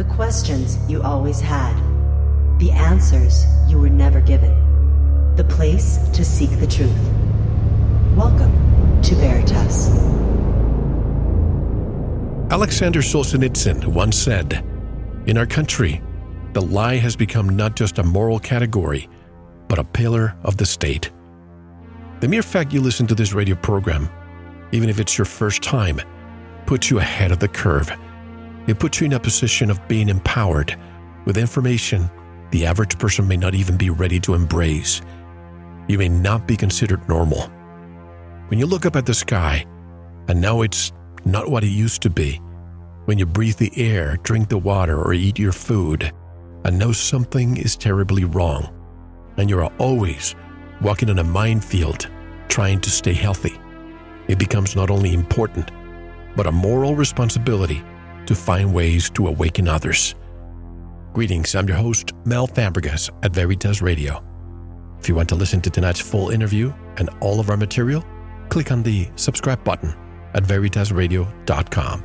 The questions you always had. The answers you were never given. The place to seek the truth. Welcome to Veritas. Alexander Solzhenitsyn once said, In our country, the lie has become not just a moral category, but a pillar of the state. The mere fact you listen to this radio program, even if it's your first time, puts you ahead of the curve. It puts you in a position of being empowered with information the average person may not even be ready to embrace. You may not be considered normal. When you look up at the sky, and now it's not what it used to be, when you breathe the air, drink the water, or eat your food, and know something is terribly wrong, and you are always walking on a minefield trying to stay healthy, it becomes not only important, but a moral responsibility to find ways to awaken others. Greetings, I'm your host, Mel Fabregas at Veritas Radio. If you want to listen to tonight's full interview and all of our material, click on the subscribe button at veritasradio.com.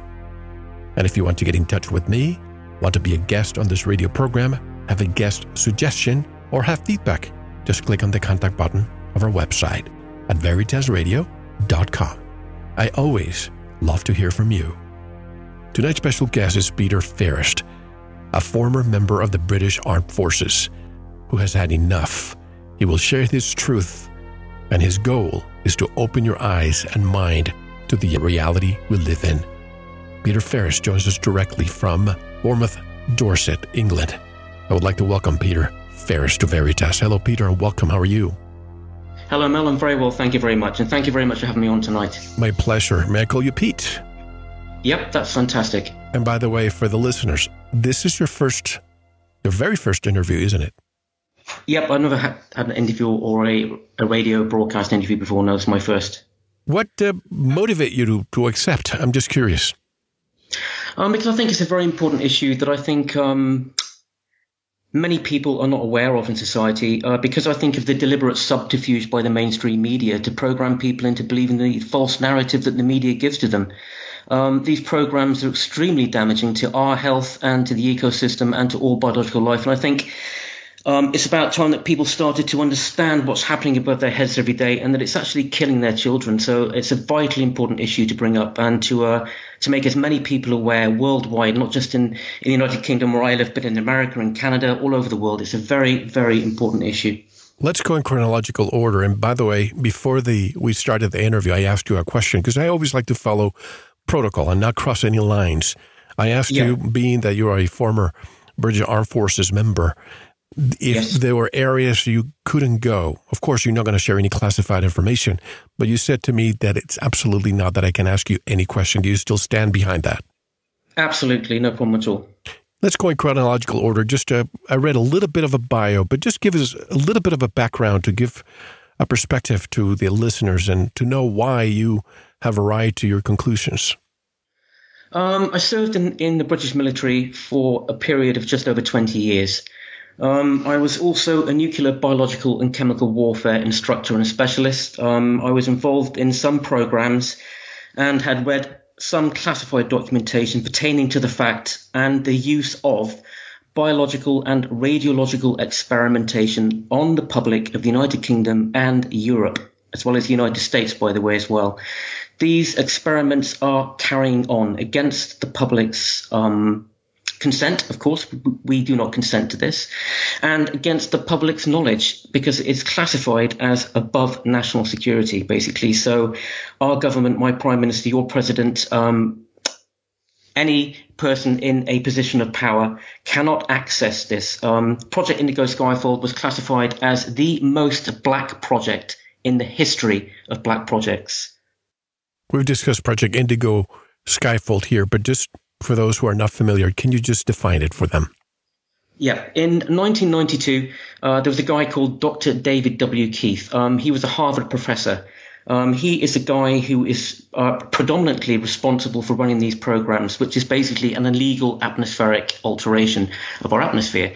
And if you want to get in touch with me, want to be a guest on this radio program, have a guest suggestion, or have feedback, just click on the contact button of our website at veritasradio.com. I always love to hear from you. Tonight's special guest is Peter Fairest a former member of the British Armed Forces who has had enough. He will share his truth, and his goal is to open your eyes and mind to the reality we live in. Peter Fairest joins us directly from Bournemouth, Dorset, England. I would like to welcome Peter Fairest to Veritas. Hello, Peter, and welcome. How are you? Hello, Mel. I'm very well. Thank you very much. And thank you very much for having me on tonight. My pleasure. May I call you Pete? Yep, that's fantastic. And by the way, for the listeners, this is your first, your very first interview, isn't it? Yep, I've never had, had an interview or a, a radio broadcast interview before. No, it's my first. What uh, motivate you to, to accept? I'm just curious. Um, because I think it's a very important issue that I think um, many people are not aware of in society. Uh, because I think of the deliberate subterfuge by the mainstream media to program people into believing the false narrative that the media gives to them. Um, these programs are extremely damaging to our health and to the ecosystem and to all biological life. And I think um, it's about time that people started to understand what's happening above their heads every day and that it's actually killing their children. So it's a vitally important issue to bring up and to uh, to make as many people aware worldwide, not just in, in the United Kingdom where I live, but in America and Canada, all over the world. It's a very, very important issue. Let's go in chronological order. And by the way, before the we started the interview, I asked you a question because I always like to follow protocol and not cross any lines. I asked yeah. you, being that you are a former British Armed Forces member, if yes. there were areas you couldn't go. Of course, you're not going to share any classified information, but you said to me that it's absolutely not that I can ask you any question. Do you still stand behind that? Absolutely, no problem at all. Let's go in chronological order. Just uh, I read a little bit of a bio, but just give us a little bit of a background to give a perspective to the listeners and to know why you have arrived to your conclusions? Um, I served in, in the British military for a period of just over 20 years. Um, I was also a nuclear, biological, and chemical warfare instructor and a specialist. Um, I was involved in some programs and had read some classified documentation pertaining to the fact and the use of biological and radiological experimentation on the public of the United Kingdom and Europe, as well as the United States, by the way, as well these experiments are carrying on against the public's um, consent. Of course, we do not consent to this, and against the public's knowledge because it's classified as above national security, basically. So, our government, my prime minister, your president, um, any person in a position of power cannot access this. Um, project Indigo Skyfall was classified as the most black project in the history of black projects. We've discussed Project Indigo Skyfall here, but just for those who are not familiar, can you just define it for them? Yeah, in 1992, uh, there was a guy called Dr. David W. Keith. Um, he was a Harvard professor. Um, he is a guy who is uh, predominantly responsible for running these programs, which is basically an illegal atmospheric alteration of our atmosphere.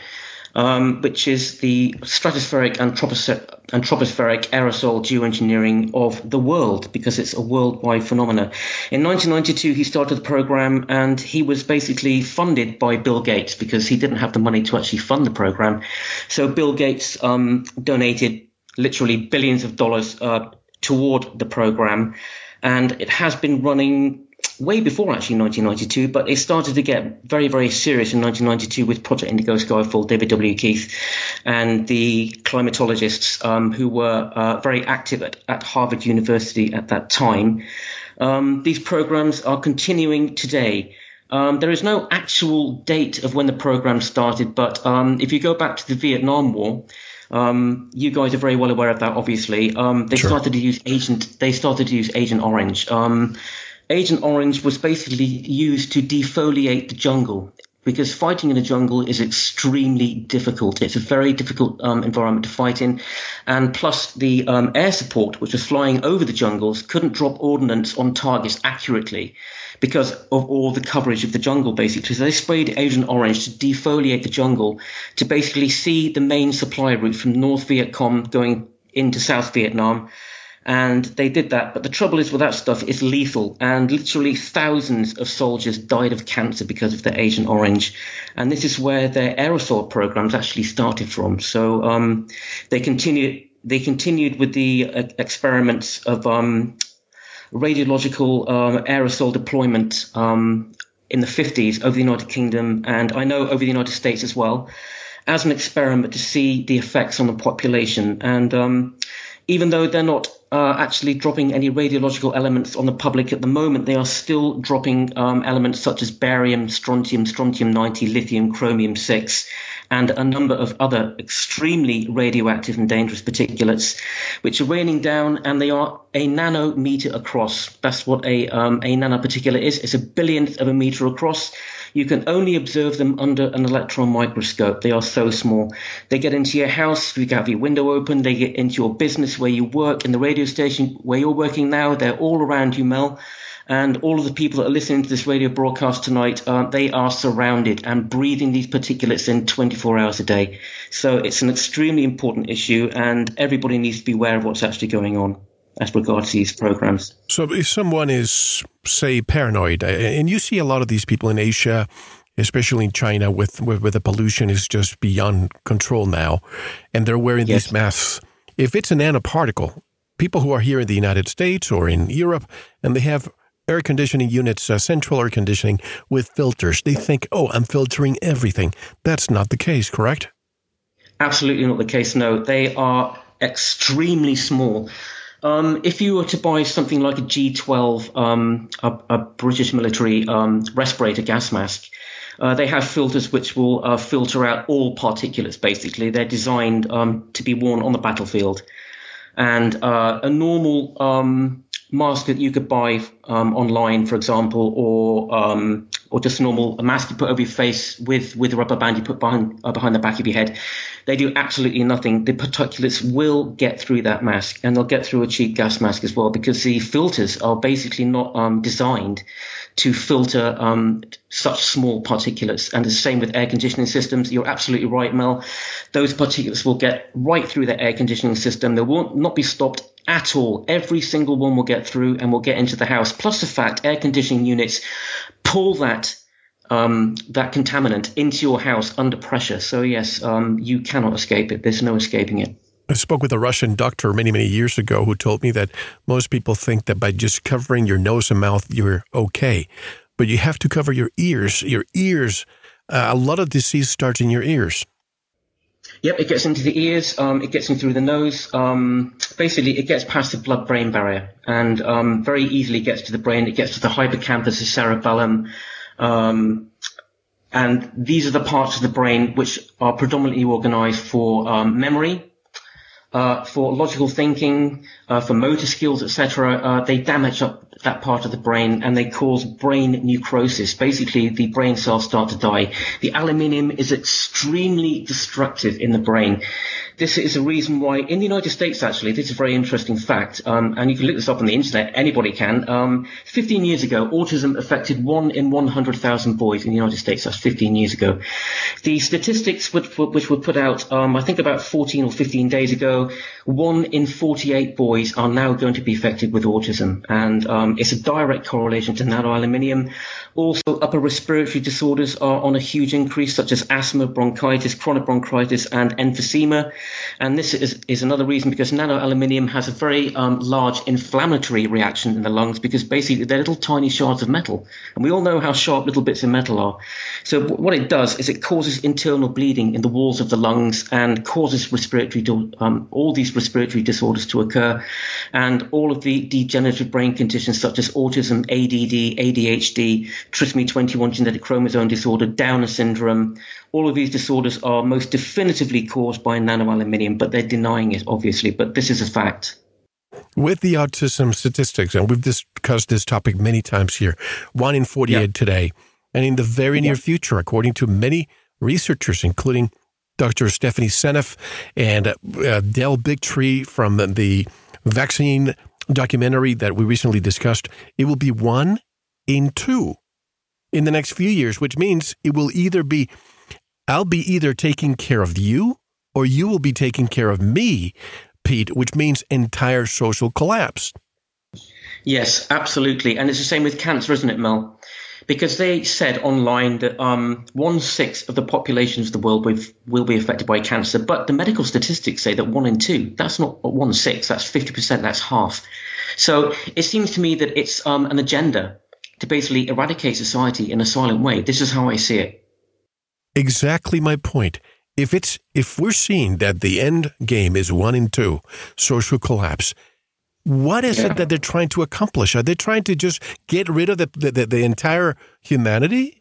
Um, which is the stratospheric and tropospheric aerosol geoengineering of the world because it's a worldwide phenomenon. In 1992, he started the program and he was basically funded by Bill Gates because he didn't have the money to actually fund the program. So Bill Gates um, donated literally billions of dollars uh, toward the program, and it has been running way before actually 1992, but it started to get very, very serious in 1992 with Project Indigo Skyfall, David W. Keith, and the climatologists um, who were uh, very active at, at, Harvard University at that time. Um, these programs are continuing today. Um, there is no actual date of when the program started, but um, if you go back to the Vietnam War, um, you guys are very well aware of that, obviously. Um, they sure. started to use Agent. They started to use Agent Orange. Um, Agent Orange was basically used to defoliate the jungle because fighting in a jungle is extremely difficult. It's a very difficult um, environment to fight in. And plus, the um, air support, which was flying over the jungles, couldn't drop ordnance on targets accurately because of all the coverage of the jungle, basically. So they sprayed Agent Orange to defoliate the jungle to basically see the main supply route from North Viet Cong going into South Vietnam and they did that. But the trouble is with that stuff, it's lethal. And literally thousands of soldiers died of cancer because of the Agent Orange. And this is where their aerosol programs actually started from. So um, they continued. They continued with the uh, experiments of um, radiological um, aerosol deployment um, in the 50s over the United Kingdom, and I know over the United States as well, as an experiment to see the effects on the population. And um, even though they're not uh, actually dropping any radiological elements on the public at the moment, they are still dropping um, elements such as barium, strontium, strontium 90, lithium, chromium 6, and a number of other extremely radioactive and dangerous particulates, which are raining down, and they are a nanometer across. That's what a, um, a nanoparticulate is. It's a billionth of a meter across you can only observe them under an electron microscope. They are so small. They get into your house, you have your window open, they get into your business where you work, in the radio station where you're working now. They're all around you, Mel. And all of the people that are listening to this radio broadcast tonight, uh, they are surrounded and breathing these particulates in 24 hours a day. So it's an extremely important issue, and everybody needs to be aware of what's actually going on as regards these programs. So, if someone is, say, paranoid, and you see a lot of these people in Asia, especially in China, with where, the pollution is just beyond control now, and they're wearing yes. these masks. If it's a nanoparticle, people who are here in the United States or in Europe, and they have air conditioning units, uh, central air conditioning with filters, they think, "Oh, I'm filtering everything." That's not the case, correct? Absolutely not the case. No, they are extremely small. Um, if you were to buy something like a G12, um, a, a, British military um, respirator gas mask, uh, they have filters which will uh, filter out all particulates. Basically, they're designed um, to be worn on the battlefield, and uh, a normal um, mask that you could buy um, online, for example, or or just normal a mask you put over your face with with a rubber band you put behind uh, behind the back of your head, they do absolutely nothing. The particulates will get through that mask, and they'll get through a cheap gas mask as well because the filters are basically not um, designed to filter um, such small particulates. And the same with air conditioning systems. You're absolutely right, Mel. Those particulates will get right through the air conditioning system. They will not be stopped at all. Every single one will get through and will get into the house. Plus the fact air conditioning units pull that um, that contaminant into your house under pressure. So yes, um, you cannot escape it. There's no escaping it. I spoke with a Russian doctor many, many years ago who told me that most people think that by just covering your nose and mouth, you're okay. But you have to cover your ears. Your ears, uh, a lot of disease starts in your ears. Yep, it gets into the ears, um, it gets in through the nose. Um, basically, it gets past the blood brain barrier and um, very easily gets to the brain. It gets to the hippocampus, the cerebellum. Um, and these are the parts of the brain which are predominantly organized for um, memory, uh, for logical thinking, uh, for motor skills, etc. Uh, they damage up that part of the brain and they cause brain necrosis. Basically, the brain cells start to die. The aluminium is extremely destructive in the brain. This is a reason why in the United States, actually, this is a very interesting fact, um, and you can look this up on the internet, anybody can. Um, 15 years ago, autism affected one in 100,000 boys in the United States. That's 15 years ago. The statistics which, which were put out, um, I think about 14 or 15 days ago, one in 48 boys are now going to be affected with autism, and um, it's a direct correlation to nanoaluminium. Also, upper respiratory disorders are on a huge increase, such as asthma, bronchitis, chronic bronchitis, and emphysema. And this is, is another reason because nano aluminium has a very um, large inflammatory reaction in the lungs because basically they're little tiny shards of metal. And we all know how sharp little bits of metal are. So what it does is it causes internal bleeding in the walls of the lungs and causes respiratory, um, all these respiratory disorders to occur. And all of the degenerative brain conditions such as autism, ADD, ADHD, trisomy 21 genetic chromosome disorder, Downer syndrome, all of these disorders are most definitively caused by nanoaluminium, but they're denying it, obviously. But this is a fact. With the autism statistics, and we've discussed this topic many times here, one in 48 yeah. today. And in the very yeah. near future, according to many researchers, including Dr. Stephanie Seneff and uh, Del Bigtree from the vaccine documentary that we recently discussed, it will be one in two in the next few years, which means it will either be I'll be either taking care of you or you will be taking care of me, Pete, which means entire social collapse. Yes, absolutely. And it's the same with cancer, isn't it, Mel? Because they said online that um, one sixth of the populations of the world will, will be affected by cancer, but the medical statistics say that one in two. That's not one sixth. That's fifty percent. That's half. So it seems to me that it's um, an agenda to basically eradicate society in a silent way. This is how I see it exactly my point. If it's if we're seeing that the end game is one in two, social collapse, what is yeah. it that they're trying to accomplish? Are they trying to just get rid of the the, the entire humanity?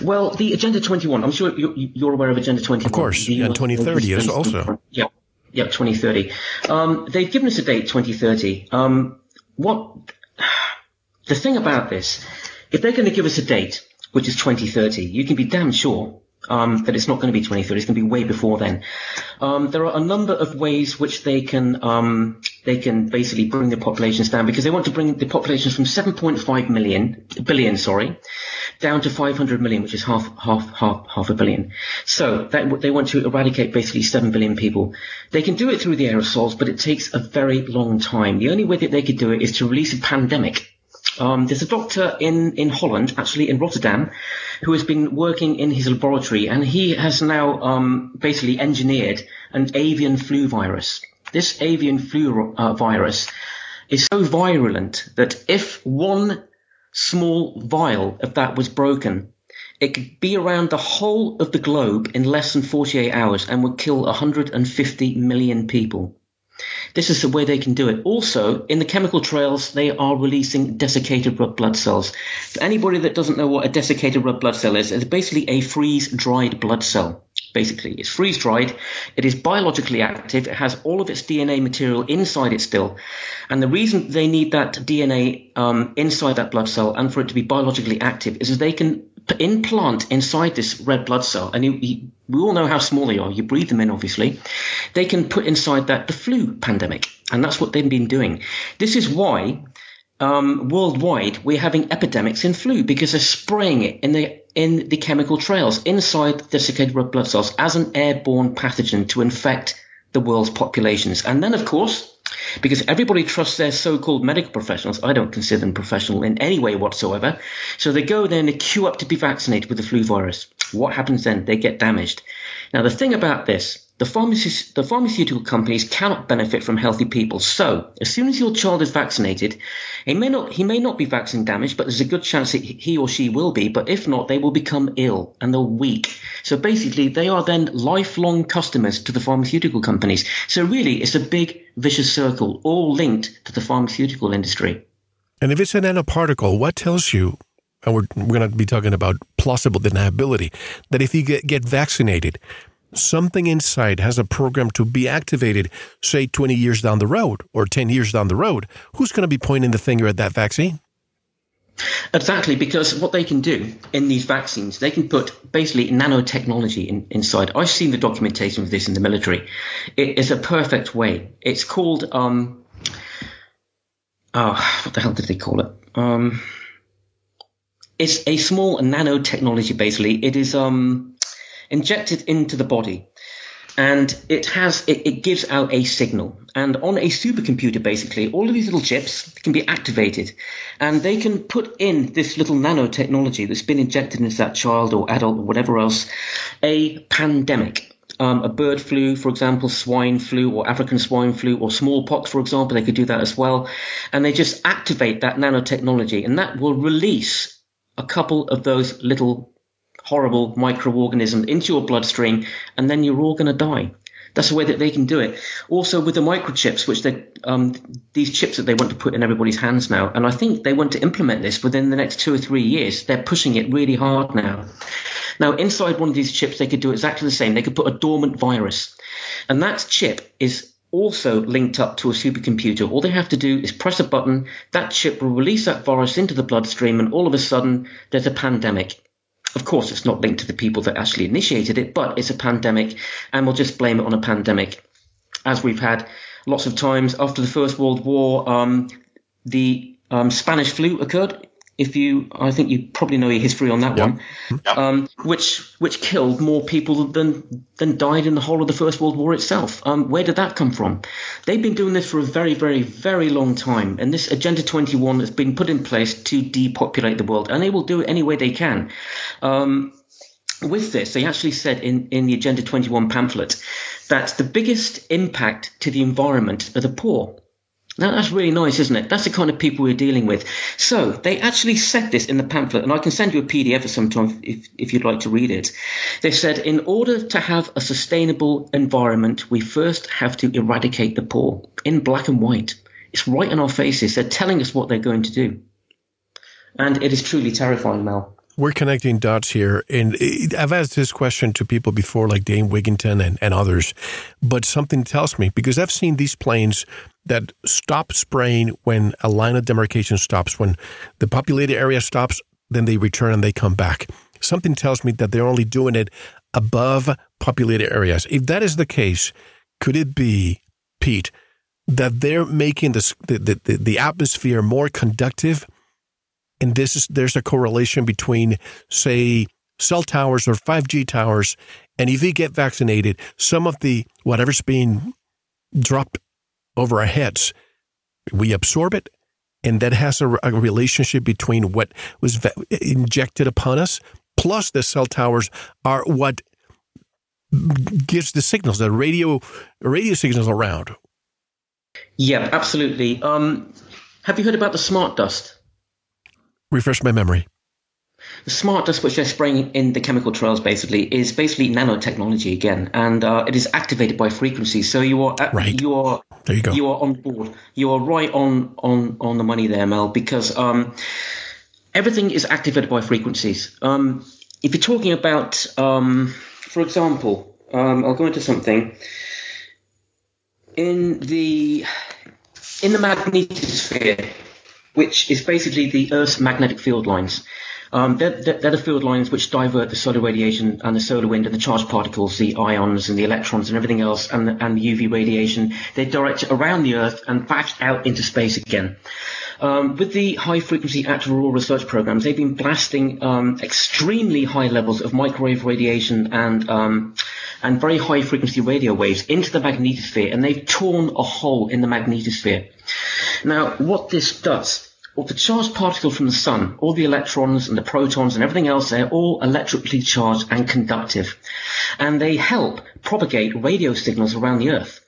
Well, the Agenda 21, I'm sure you're, aware of Agenda 21. Of course, and 2030 is also. Yeah, yeah, 2030. Um, they've given us a date, 2030. Um, what the thing about this, if they're going to give us a date, which is 2030, you can be damn sure um, that it's not going to be 2030. It's going to be way before then. Um, there are a number of ways which they can um, they can basically bring the populations down because they want to bring the populations from 7.5 million billion, sorry, down to 500 million, which is half half half half a billion. So that, they want to eradicate basically 7 billion people. They can do it through the aerosols, but it takes a very long time. The only way that they could do it is to release a pandemic um, there's a doctor in, in Holland, actually in Rotterdam, who has been working in his laboratory and he has now um, basically engineered an avian flu virus. This avian flu uh, virus is so virulent that if one small vial of that was broken, it could be around the whole of the globe in less than 48 hours and would kill 150 million people. This is the way they can do it. Also, in the chemical trails, they are releasing desiccated red blood cells. For anybody that doesn't know what a desiccated red blood cell is, it's basically a freeze-dried blood cell. Basically, it's freeze-dried. It is biologically active. It has all of its DNA material inside it still. And the reason they need that DNA um, inside that blood cell and for it to be biologically active is that they can implant inside this red blood cell, and you, you, we all know how small they are. You breathe them in, obviously. They can put inside that the flu pandemic, and that's what they've been doing. This is why um, worldwide we're having epidemics in flu because they're spraying it in the in the chemical trails inside the desiccated red blood cells as an airborne pathogen to infect the world's populations. And then, of course, because everybody trusts their so-called medical professionals. I don't consider them professional in any way whatsoever. So they go there and they queue up to be vaccinated with the flu virus. What happens then? They get damaged. Now, the thing about this, the, the pharmaceutical companies cannot benefit from healthy people. So, as soon as your child is vaccinated, he may not he may not be vaccine damaged, but there's a good chance that he or she will be. But if not, they will become ill and they're weak. So basically, they are then lifelong customers to the pharmaceutical companies. So really, it's a big vicious circle, all linked to the pharmaceutical industry. And if it's a nanoparticle, what tells you and we're, we're going to be talking about plausible deniability, that if you get, get vaccinated, something inside has a program to be activated, say 20 years down the road or 10 years down the road, who's going to be pointing the finger at that vaccine? Exactly, because what they can do in these vaccines, they can put basically nanotechnology in, inside. I've seen the documentation of this in the military. It is a perfect way. It's called, um, oh, what the hell did they call it? Um, it's a small nanotechnology, basically. It is um, injected into the body and it has it, it, gives out a signal and on a supercomputer basically all of these little chips can be activated and they can put in this little nanotechnology that's been injected into that child or adult or whatever else a pandemic um, a bird flu, for example, swine flu or African swine flu or smallpox, for example, they could do that as well. And they just activate that nanotechnology and that will release a couple of those little horrible microorganisms into your bloodstream, and then you're all going to die. That's the way that they can do it. Also with the microchips, which they um, these chips that they want to put in everybody's hands now, and I think they want to implement this within the next two or three years. They're pushing it really hard now. Now inside one of these chips, they could do exactly the same. They could put a dormant virus, and that chip is also linked up to a supercomputer. All they have to do is press a button. That chip will release that virus into the bloodstream, and all of a sudden there's a pandemic. Of course, it's not linked to the people that actually initiated it, but it's a pandemic, and we'll just blame it on a pandemic. As we've had lots of times after the First World War, um, the um, Spanish flu occurred if you, I think you probably know your history on that yep. one, yep. Um, which which killed more people than than died in the whole of the First World War itself. Um, where did that come from? They've been doing this for a very, very, very long time, and this Agenda 21 has been put in place to depopulate the world, and they will do it any way they can. Um, with this, they actually said in, in the Agenda 21 pamphlet that the biggest impact to the environment are the poor. Now that's really nice, isn't it? That's the kind of people we're dealing with. So they actually said this in the pamphlet, and I can send you a PDF at some time if, if you'd like to read it. They said, in order to have a sustainable environment, we first have to eradicate the poor in black and white. It's right in our faces. They're telling us what they're going to do. And it is truly terrifying, Mel we're connecting dots here. And I've asked this question to people before, like Dane Wigington and, and others, but something tells me because I've seen these planes that stop spraying when a line of demarcation stops, when the populated area stops, then they return and they come back. Something tells me that they're only doing it above populated areas. If that is the case, could it be, Pete, that they're making the, the, the, the atmosphere more conductive and this is there's a correlation between say cell towers or 5G towers and if we get vaccinated some of the whatever's being dropped over our heads we absorb it. And that has a, a relationship between what was injected upon us plus the cell towers are what gives the signals the radio radio signals around. Yeah absolutely. Um, have you heard about the smart dust refresh my memory. The smart dust, which they're spraying in the chemical trails, basically is basically nanotechnology again, and uh, it is activated by frequencies. So you are right. you are there. You go. You are on board. You are right on on on the money there, Mel, because um, everything is activated by frequencies. Um, if you're talking about, um, for example, um, I'll go into something in the in the magnetosphere which is basically the Earth's magnetic field lines. Um, they're, they're, the field lines which divert the solar radiation and the solar wind and the charged particles, the ions and the electrons and everything else, and the, and the UV radiation. They direct it around the Earth and back out into space again. Um, with the high frequency active auroral research programs, they've been blasting um, extremely high levels of microwave radiation and um, and very high frequency radio waves into the magnetosphere, and they've torn a hole in the magnetosphere. Now, what this does well, the charged particle from the sun, all the electrons and the protons and everything else, they're all electrically charged and conductive. And they help propagate radio signals around the Earth.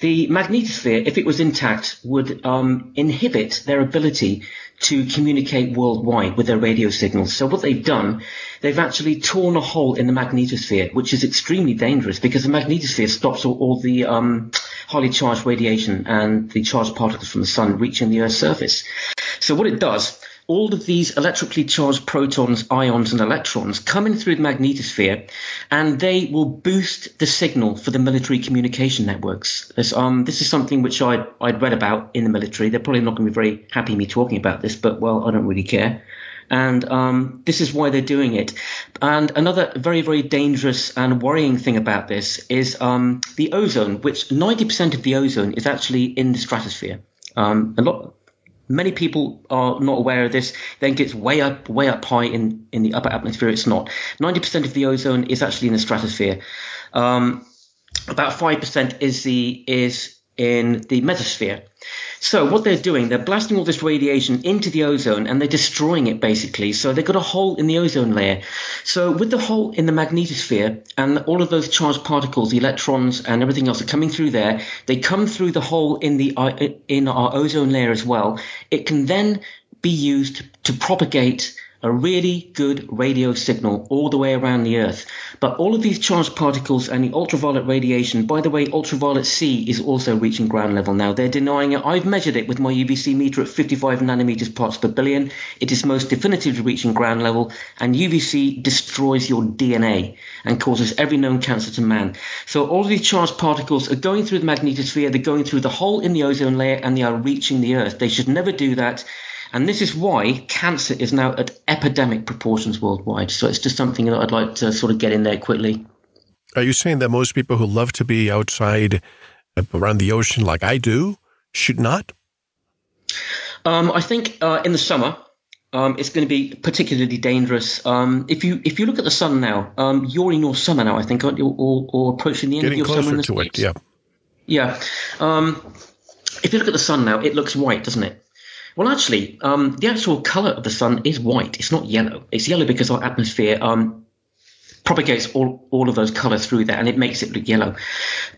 The magnetosphere, if it was intact, would um, inhibit their ability to communicate worldwide with their radio signals. So what they've done, they've actually torn a hole in the magnetosphere, which is extremely dangerous because the magnetosphere stops all, all the um, highly charged radiation and the charged particles from the sun reaching the Earth's surface. So what it does, all of these electrically charged protons, ions, and electrons come in through the magnetosphere, and they will boost the signal for the military communication networks. This, um, this is something which I, I'd read about in the military. They're probably not going to be very happy me talking about this, but well, I don't really care and um, this is why they're doing it. And another very, very dangerous and worrying thing about this is um, the ozone, which 90% of the ozone is actually in the stratosphere. Um, a lot, many people are not aware of this. Then gets way up, way up high in in the upper atmosphere. It's not. 90% of the ozone is actually in the stratosphere. Um, about 5% is the is in the mesosphere. So what they're doing, they're blasting all this radiation into the ozone and they're destroying it basically. So they've got a hole in the ozone layer. So with the hole in the magnetosphere and all of those charged particles, the electrons and everything else are coming through there, they come through the hole in the uh, in our ozone layer as well. It can then be used to propagate a really good radio signal all the way around the Earth. But all of these charged particles and the ultraviolet radiation, by the way, ultraviolet C is also reaching ground level now. They're denying it. I've measured it with my UVC meter at 55 nanometers parts per billion. It is most definitively reaching ground level, and UVC destroys your DNA and causes every known cancer to man. So all of these charged particles are going through the magnetosphere, they're going through the hole in the ozone layer, and they are reaching the Earth. They should never do that. And this is why cancer is now at epidemic proportions worldwide. So it's just something that I'd like to sort of get in there quickly. Are you saying that most people who love to be outside uh, around the ocean like I do should not? Um, I think uh, in the summer, um, it's going to be particularly dangerous. Um, if you if you look at the sun now, um, you're in your summer now, I think, aren't you? Or, or approaching the end Getting of your summer. Getting closer to it, yeah. Yeah. Um, if you look at the sun now, it looks white, doesn't it? Well, actually, um, the actual color of the sun is white. It's not yellow. It's yellow because our atmosphere um, propagates all, all of those colors through there and it makes it look yellow.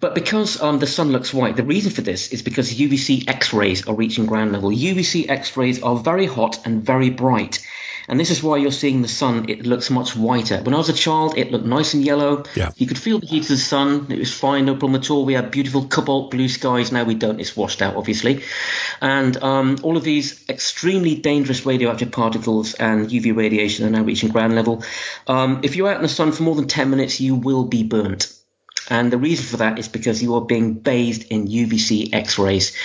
But because um, the sun looks white, the reason for this is because UVC X-rays are reaching ground level. UVC X-rays are very hot and very bright. And this is why you're seeing the sun, it looks much whiter. When I was a child, it looked nice and yellow. Yeah. You could feel the heat of the sun. It was fine, no problem at all. We had beautiful cobalt blue skies. Now we don't. It's washed out, obviously. And um, all of these extremely dangerous radioactive particles and UV radiation are now reaching ground level. Um, if you're out in the sun for more than 10 minutes, you will be burnt. And the reason for that is because you are being bathed in UVC X-rays.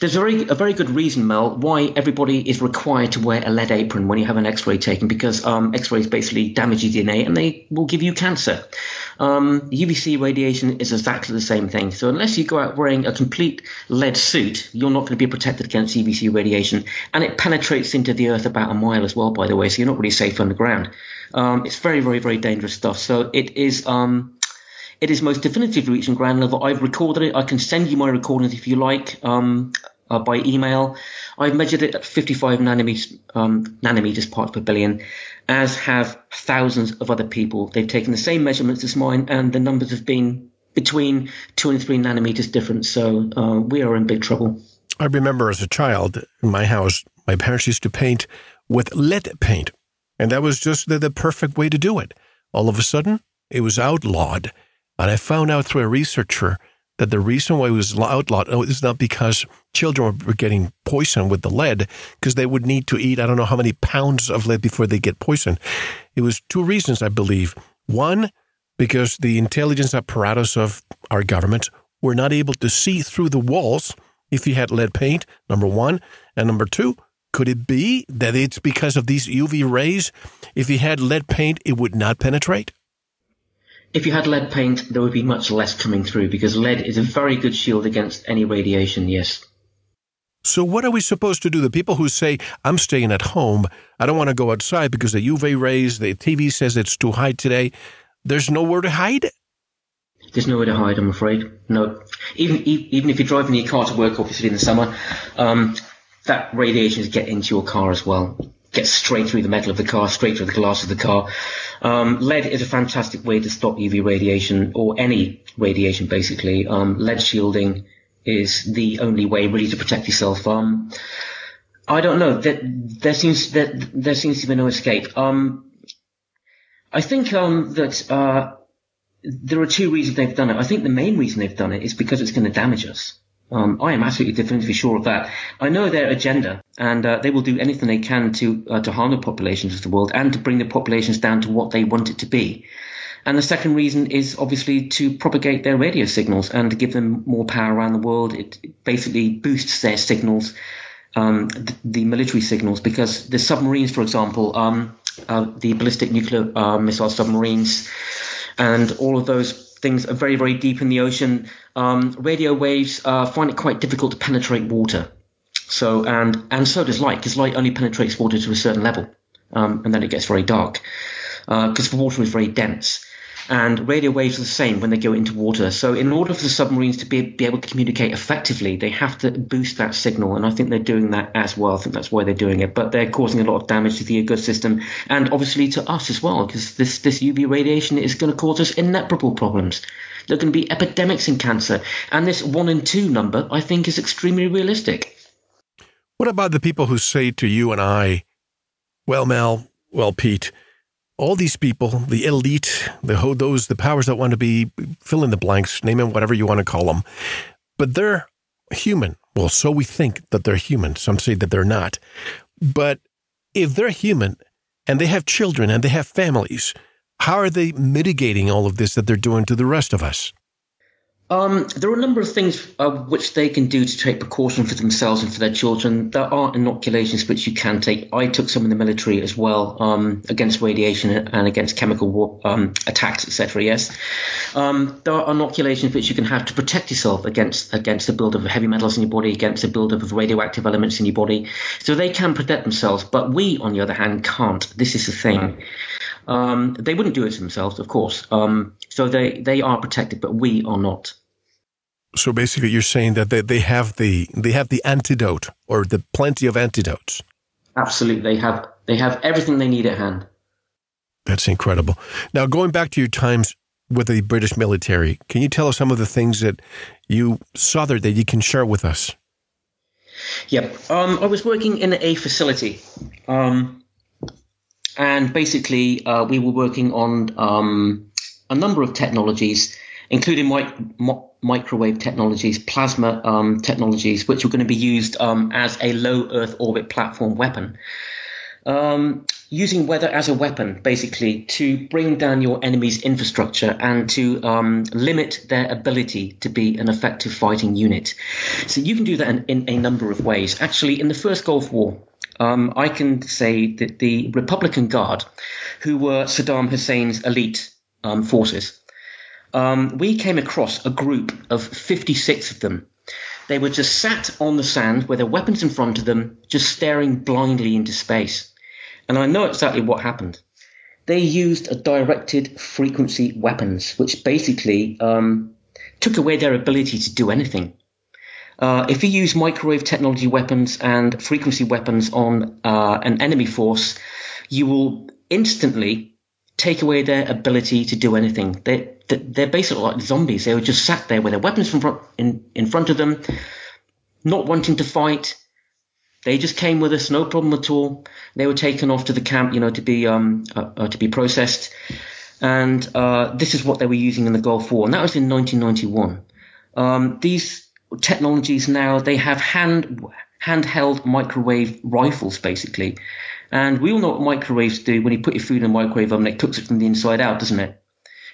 There's a very, a very good reason, Mel, why everybody is required to wear a lead apron when you have an X-ray taken, because um, X-rays basically damage your DNA and they will give you cancer. Um, UVC radiation is exactly the same thing. So unless you go out wearing a complete lead suit, you're not going to be protected against UVC radiation. And it penetrates into the earth about a mile as well, by the way, so you're not really safe underground. Um, it's very, very, very dangerous stuff. So it is. Um, it is most definitively reaching ground level. I've recorded it. I can send you my recordings if you like um, uh, by email. I've measured it at 55 nanometers, um, nanometers parts per billion, as have thousands of other people. They've taken the same measurements as mine, and the numbers have been between two and three nanometers different. So uh, we are in big trouble. I remember as a child in my house, my parents used to paint with lead paint, and that was just the, the perfect way to do it. All of a sudden, it was outlawed and I found out through a researcher that the reason why it was outlawed oh, is not because children were getting poisoned with the lead, because they would need to eat I don't know how many pounds of lead before they get poisoned. It was two reasons, I believe. One, because the intelligence apparatus of our government were not able to see through the walls if you had lead paint, number one. And number two, could it be that it's because of these UV rays? If you had lead paint, it would not penetrate? If you had lead paint, there would be much less coming through because lead is a very good shield against any radiation, yes. So, what are we supposed to do? The people who say, I'm staying at home, I don't want to go outside because the UV rays, the TV says it's too high today, there's nowhere to hide? There's nowhere to hide, I'm afraid. No. Even even if you're driving your car to work, obviously in the summer, um, that radiation is getting into your car as well gets straight through the metal of the car, straight through the glass of the car. Um, lead is a fantastic way to stop UV radiation or any radiation, basically. Um, lead shielding is the only way really to protect yourself. Um, I don't know. There, there seems there, there seems to be no escape. Um, I think um, that uh, there are two reasons they've done it. I think the main reason they've done it is because it's going to damage us. Um, I am absolutely definitively sure of that. I know their agenda and uh, they will do anything they can to uh, to harm the populations of the world and to bring the populations down to what they want it to be. And the second reason is obviously to propagate their radio signals and to give them more power around the world. It basically boosts their signals, um, the, the, military signals, because the submarines, for example, um, uh, the ballistic nuclear uh, missile submarines, and all of those things are very, very deep in the ocean. Um, radio waves uh, find it quite difficult to penetrate water. So and and so does light, because light only penetrates water to a certain level, um, and then it gets very dark because uh, water is very dense. And radio waves are the same when they go into water. So, in order for the submarines to be, be able to communicate effectively, they have to boost that signal. And I think they're doing that as well. I think that's why they're doing it. But they're causing a lot of damage to the ecosystem and obviously to us as well, because this, this UV radiation is going to cause us inevitable problems. There to be epidemics in cancer. And this one in two number, I think, is extremely realistic. What about the people who say to you and I, well, Mel, well, Pete, all these people, the elite, the those, the powers that want to be fill in the blanks, name them whatever you want to call them, but they're human. Well, so we think that they're human. Some say that they're not. But if they're human and they have children and they have families, how are they mitigating all of this that they're doing to the rest of us? Um, there are a number of things uh, which they can do to take precaution for themselves and for their children. There are inoculations which you can take. I took some in the military as well um, against radiation and against chemical war, um, attacks, etc. Yes, um, there are inoculations which you can have to protect yourself against against the buildup of heavy metals in your body, against the buildup of radioactive elements in your body. So they can protect themselves, but we, on the other hand, can't. This is the thing. Um, they wouldn't do it themselves, of course. Um, so they, they are protected, but we are not. So basically, you're saying that they, they have the they have the antidote or the plenty of antidotes. Absolutely, they have they have everything they need at hand. That's incredible. Now, going back to your times with the British military, can you tell us some of the things that you saw there that you can share with us? Yep. Um, I was working in a facility. Um, and basically uh, we were working on um, a number of technologies, including mi- microwave technologies, plasma um, technologies, which were going to be used um, as a low Earth orbit platform weapon. Um, using weather as a weapon, basically, to bring down your enemy's infrastructure and to um, limit their ability to be an effective fighting unit. So you can do that in, in a number of ways. Actually, in the first Gulf War, um, I can say that the Republican Guard, who were Saddam Hussein's elite um, forces, um, we came across a group of 56 of them. They were just sat on the sand with their weapons in front of them, just staring blindly into space. And I know exactly what happened. They used a directed frequency weapons, which basically um, took away their ability to do anything. Uh, if you use microwave technology weapons and frequency weapons on uh, an enemy force, you will instantly take away their ability to do anything. They, they're basically like zombies. They were just sat there with their weapons in front, in, in front of them, not wanting to fight. They just came with us, no problem at all. They were taken off to the camp, you know, to be um, uh, uh to be processed, and uh, this is what they were using in the Gulf War, and that was in 1991. Um, these technologies now they have hand handheld microwave rifles basically, and we all know what microwaves do. When you put your food in a microwave oven, it cooks it from the inside out, doesn't it?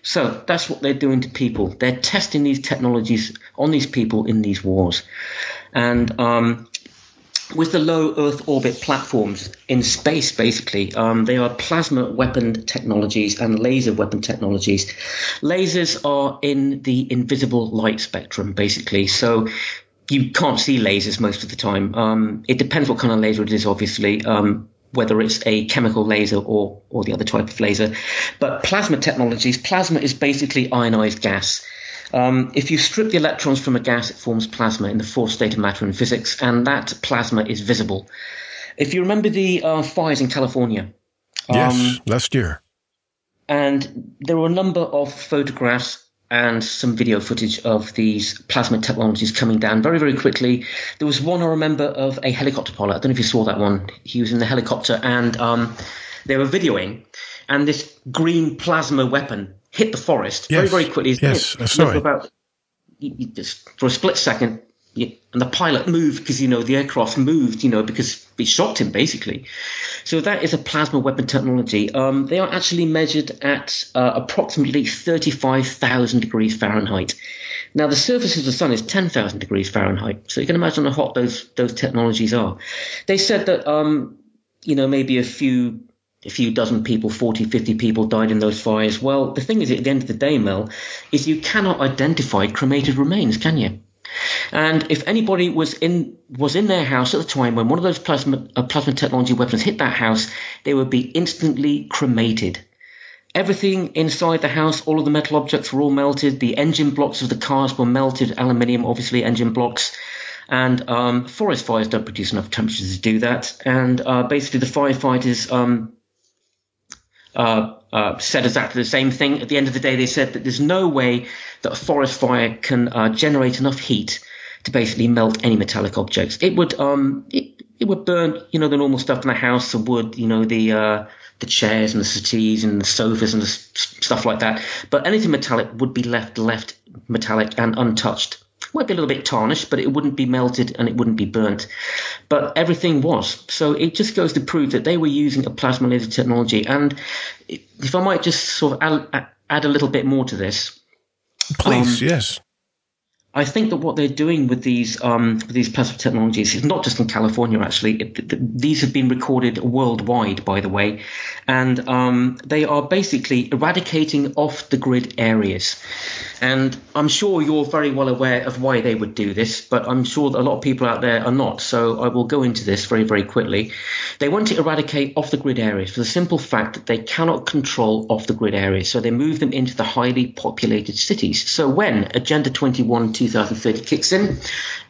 So that's what they're doing to people. They're testing these technologies on these people in these wars, and um, with the low Earth orbit platforms in space, basically, um, they are plasma weapon technologies and laser weapon technologies. Lasers are in the invisible light spectrum, basically. So you can't see lasers most of the time. Um, it depends what kind of laser it is, obviously. Um, whether it's a chemical laser or, or the other type of laser. But plasma technologies, plasma is basically ionized gas. Um, if you strip the electrons from a gas, it forms plasma in the fourth state of matter in physics, and that plasma is visible. If you remember the uh, fires in California. Yes, um, last year. And there were a number of photographs and some video footage of these plasma technologies coming down very, very quickly. There was one I remember of a helicopter pilot. I don't know if you saw that one. He was in the helicopter and um, they were videoing, and this green plasma weapon hit the forest yes. very, very quickly. Yes, I saw it. About, just for a split second, and the pilot moved because you know the aircraft moved, you know, because it shocked him basically. So that is a plasma weapon technology. Um, they are actually measured at uh, approximately 35,000 degrees Fahrenheit. Now the surface of the sun is 10,000 degrees Fahrenheit, so you can imagine how hot those those technologies are. They said that um, you know maybe a few a few dozen people, 40, 50 people died in those fires. Well, the thing is, at the end of the day, Mel, is you cannot identify cremated remains, can you? And if anybody was in was in their house at the time when one of those plasma uh, plasma technology weapons hit that house, they would be instantly cremated. Everything inside the house, all of the metal objects were all melted. The engine blocks of the cars were melted, aluminium, obviously, engine blocks. And um, forest fires don't produce enough temperatures to do that. And uh, basically, the firefighters um, uh, uh, said exactly the same thing. At the end of the day, they said that there's no way that a forest fire can uh, generate enough heat to basically melt any metallic objects. It would um it, it would burn you know the normal stuff in the house, the wood, you know the uh, the chairs and the settees and the sofas and the stuff like that. But anything metallic would be left left metallic and untouched. Might be a little bit tarnished, but it wouldn't be melted and it wouldn't be burnt. But everything was. So it just goes to prove that they were using a plasma laser technology. And if I might just sort of add, add a little bit more to this. Please, um, yes. I think that what they're doing with these um, with these plasma technologies is not just in California. Actually, it, it, these have been recorded worldwide, by the way, and um, they are basically eradicating off the grid areas. And I'm sure you're very well aware of why they would do this, but I'm sure that a lot of people out there are not. So I will go into this very, very quickly. They want to eradicate off the grid areas for the simple fact that they cannot control off the grid areas. So they move them into the highly populated cities. So when Agenda 21 2030 kicks in,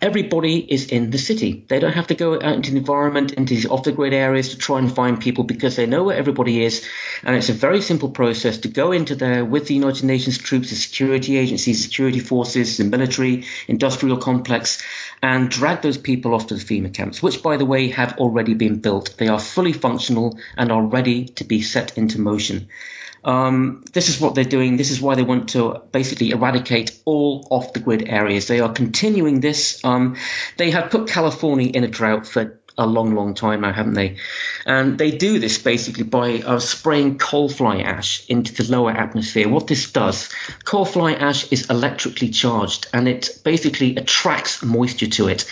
everybody is in the city. They don't have to go out into the environment, into these off the grid areas to try and find people because they know where everybody is. And it's a very simple process to go into there with the United Nations troops, the security agencies, security forces, the military, industrial complex, and drag those people off to the FEMA camps, which, by the way, have already been built. They are fully functional and are ready to be set into motion. Um, this is what they're doing. This is why they want to basically eradicate all off the grid areas. They are continuing this. Um, they have put California in a drought for a long, long time now, haven't they? And they do this basically by uh, spraying coal fly ash into the lower atmosphere. What this does, coal fly ash is electrically charged and it basically attracts moisture to it.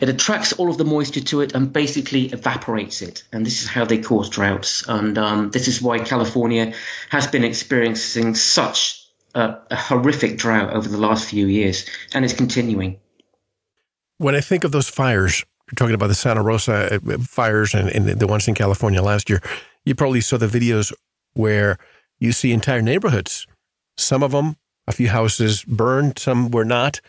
It attracts all of the moisture to it and basically evaporates it. And this is how they cause droughts. And um, this is why California has been experiencing such a, a horrific drought over the last few years and it's continuing. When I think of those fires, you're talking about the Santa Rosa uh, fires and, and the ones in California last year. You probably saw the videos where you see entire neighborhoods. Some of them, a few houses burned, some were not.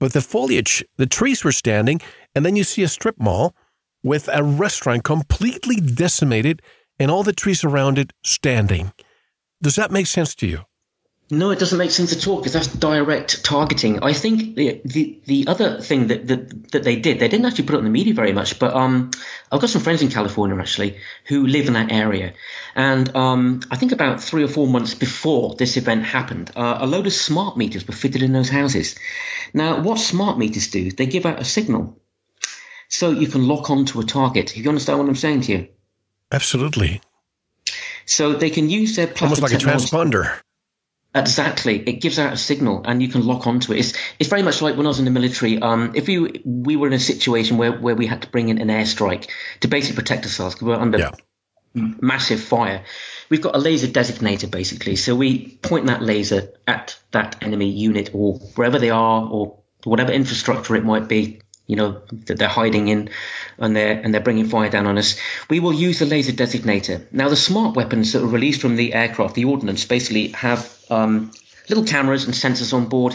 But the foliage, the trees were standing, and then you see a strip mall with a restaurant completely decimated and all the trees around it standing. Does that make sense to you? No, it doesn't make sense at all because that's direct targeting. I think the, the the other thing that, that that they did, they didn't actually put it on the media very much, but um, I've got some friends in California actually who live in that area, and um, I think about three or four months before this event happened, uh, a load of smart meters were fitted in those houses. Now, what smart meters do? They give out a signal, so you can lock onto a target. If you understand what I'm saying to you? Absolutely. So they can use their almost like a transponder. Exactly, it gives out a signal, and you can lock onto it. It's it's very much like when I was in the military. Um, if we we were in a situation where, where we had to bring in an airstrike to basically protect ourselves because we we're under yeah. massive fire, we've got a laser designator basically. So we point that laser at that enemy unit or wherever they are or whatever infrastructure it might be, you know, that they're hiding in and they're, and they're bringing fire down on us. We will use the laser designator. Now, the smart weapons that are released from the aircraft, the ordnance, basically have um, little cameras and sensors on board,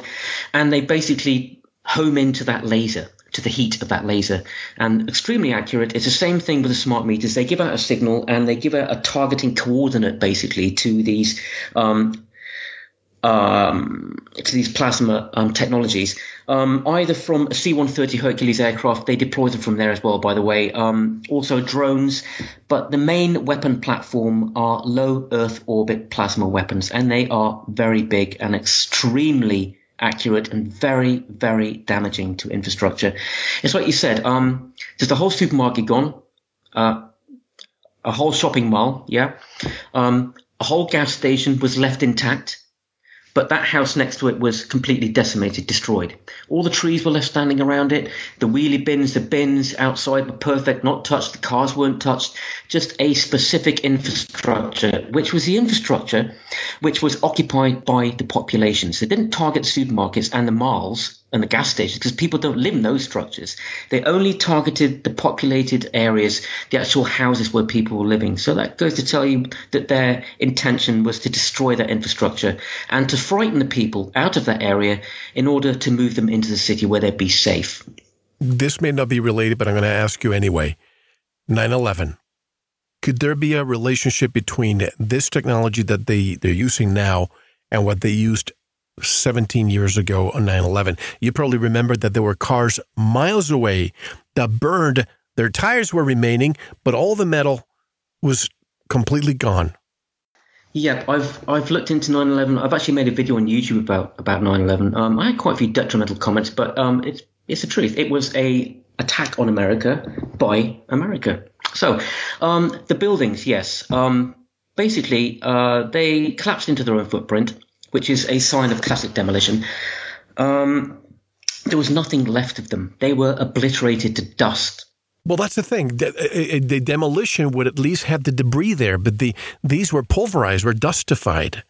and they basically home into that laser to the heat of that laser and extremely accurate. It's the same thing with the smart meters. They give out a signal and they give out a targeting coordinate basically to these um, um, to these plasma um, technologies, um, either from a C-130 Hercules aircraft. They deploy them from there as well, by the way. Um, also drones, but the main weapon platform are low Earth orbit plasma weapons, and they are very big and extremely accurate and very, very damaging to infrastructure. It's like you said, um, there's the whole supermarket gone, uh, a whole shopping mall, yeah, um, a whole gas station was left intact but that house next to it was completely decimated, destroyed. All the trees were left standing around it. The wheelie bins, the bins outside were perfect, not touched. The cars weren't touched. Just a specific infrastructure, which was the infrastructure which was occupied by the populations. They didn't target supermarkets and the malls and the gas stations because people don't live in those structures. They only targeted the populated areas, the actual houses where people were living. So that goes to tell you that their intention was to destroy that infrastructure and to frighten the people out of that area in order to move them into the city where they'd be safe. This may not be related, but I'm going to ask you anyway. 9 11. Could there be a relationship between this technology that they, they're using now and what they used 17 years ago on 9 11. You probably remember that there were cars miles away that burned. Their tires were remaining, but all the metal was completely gone. Yep, I've I've looked into 9/11. I've actually made a video on YouTube about about 9/11. Um, I had quite a few detrimental comments, but um, it's it's the truth. It was a attack on America by America. So, um, the buildings, yes, um, basically uh, they collapsed into their own footprint which is a sign of classic demolition. Um, there was nothing left of them. They were obliterated to dust. Well, that's the thing. The, uh, uh, the, demolition would at least have the debris there, but the these were pulverized, were dustified.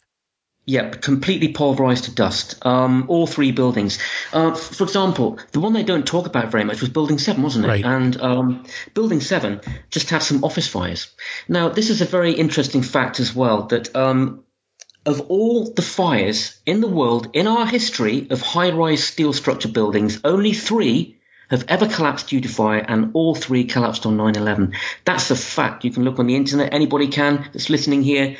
Yep, completely pulverized to dust. Um, all three buildings. Uh, for example, the one they don't talk about very much was Building 7, wasn't it? Right. And um, Building 7 just had some office fires. Now, this is a very interesting fact as well that um, of all the fires in the world in our history of high rise steel structure buildings, only three have ever collapsed due to fire, and all three collapsed on 9 11. That's a fact. You can look on the internet, anybody can that's listening here.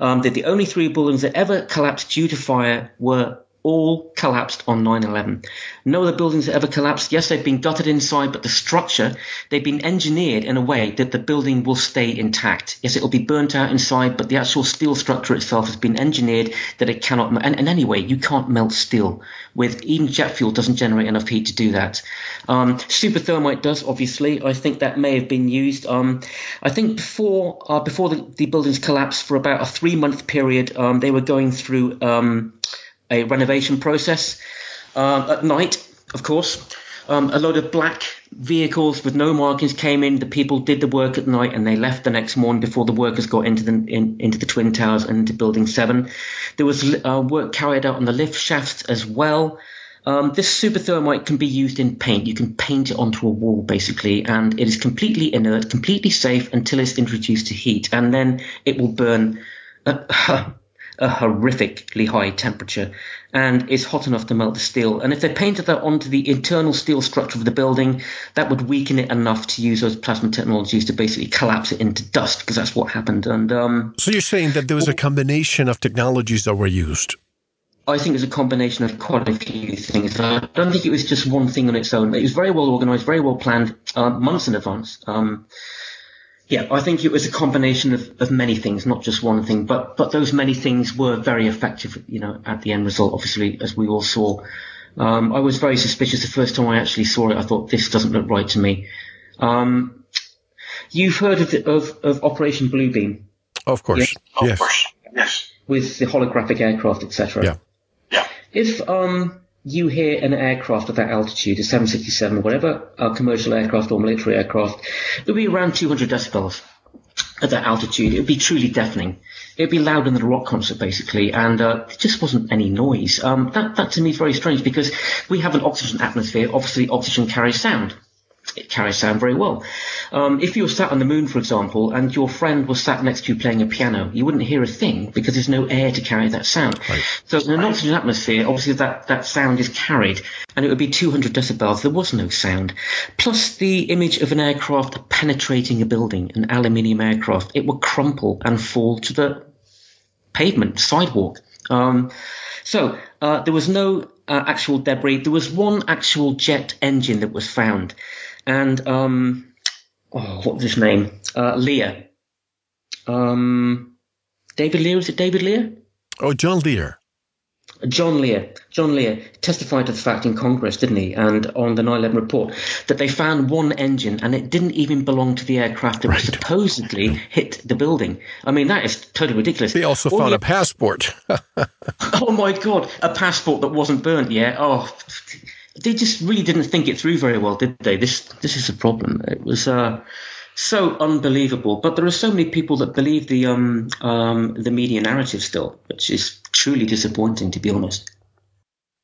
Um, that the only three buildings that ever collapsed due to fire were all collapsed on 9-11. No other buildings ever collapsed. Yes, they've been gutted inside, but the structure, they've been engineered in a way that the building will stay intact. Yes, it will be burnt out inside, but the actual steel structure itself has been engineered that it cannot, and, and anyway, you can't melt steel with, even jet fuel doesn't generate enough heat to do that. Um, super thermite does, obviously. I think that may have been used. Um, I think before, uh, before the, the, buildings collapsed for about a three month period, um, they were going through, um, a renovation process. Um, at night, of course, um, a load of black vehicles with no markings came in. The people did the work at night and they left the next morning before the workers got into the in, into the twin towers and into Building Seven. There was uh, work carried out on the lift shafts as well. Um, this super thermite can be used in paint. You can paint it onto a wall basically, and it is completely inert, completely safe until it's introduced to heat, and then it will burn. Uh, a horrifically high temperature and is hot enough to melt the steel. And if they painted that onto the internal steel structure of the building, that would weaken it enough to use those plasma technologies to basically collapse it into dust because that's what happened. And um, so you're saying that there was a combination of technologies that were used. I think it was a combination of quite a few things. I don't think it was just one thing on its own. It was very well organized, very well planned, uh, months in advance. Um, yeah, I think it was a combination of, of many things, not just one thing, but, but those many things were very effective, you know, at the end result, obviously, as we all saw. Um, I was very suspicious the first time I actually saw it. I thought, this doesn't look right to me. Um, you've heard of, the, of, of Operation Bluebeam? Of course. Yes. Of course. Yes. With the holographic aircraft, etc. Yeah. Yeah. If, um, you hear an aircraft at that altitude, a 767 or whatever, a commercial aircraft or military aircraft, it would be around 200 decibels at that altitude. It would be truly deafening. It would be louder than a rock concert, basically, and uh, there just wasn't any noise. Um, that, that to me is very strange because we have an oxygen atmosphere. Obviously, oxygen carries sound it carries sound very well. Um, if you were sat on the moon, for example, and your friend was sat next to you playing a piano, you wouldn't hear a thing because there's no air to carry that sound. Right. So in an oxygen atmosphere, obviously that, that sound is carried, and it would be 200 decibels. There was no sound. Plus the image of an aircraft penetrating a building, an aluminium aircraft, it would crumple and fall to the pavement, sidewalk. Um, so uh, there was no uh, actual debris. There was one actual jet engine that was found and um, oh, what was his name? Uh, Lear. Um, David Lear, is it David Lear? Oh, John Lear. John Lear. John Lear testified to the fact in Congress, didn't he? And on the 9/11 report, that they found one engine and it didn't even belong to the aircraft that right. supposedly hit the building. I mean, that is totally ridiculous. They also All found the, a passport. oh my God, a passport that wasn't burnt yet. Oh, they just really didn't think it through very well, did they? This this is a problem. It was. Uh, so unbelievable. But there are so many people that believe the um, um, the media narrative still, which is truly disappointing, to be honest.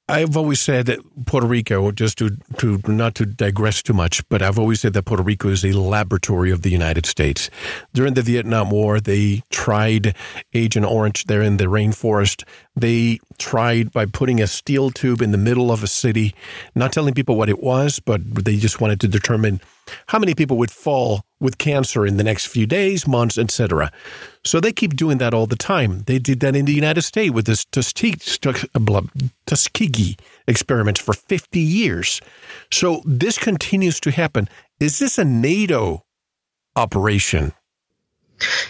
I've always said that Puerto Rico, just to, to not to digress too much, but I've always said that Puerto Rico is a laboratory of the United States. During the Vietnam War, they tried Agent Orange there in the rainforest. They tried by putting a steel tube in the middle of a city, not telling people what it was, but they just wanted to determine how many people would fall with cancer in the next few days, months, etc. So they keep doing that all the time. They did that in the United States with this Tuskegee experiments for 50 years. So this continues to happen. Is this a NATO operation?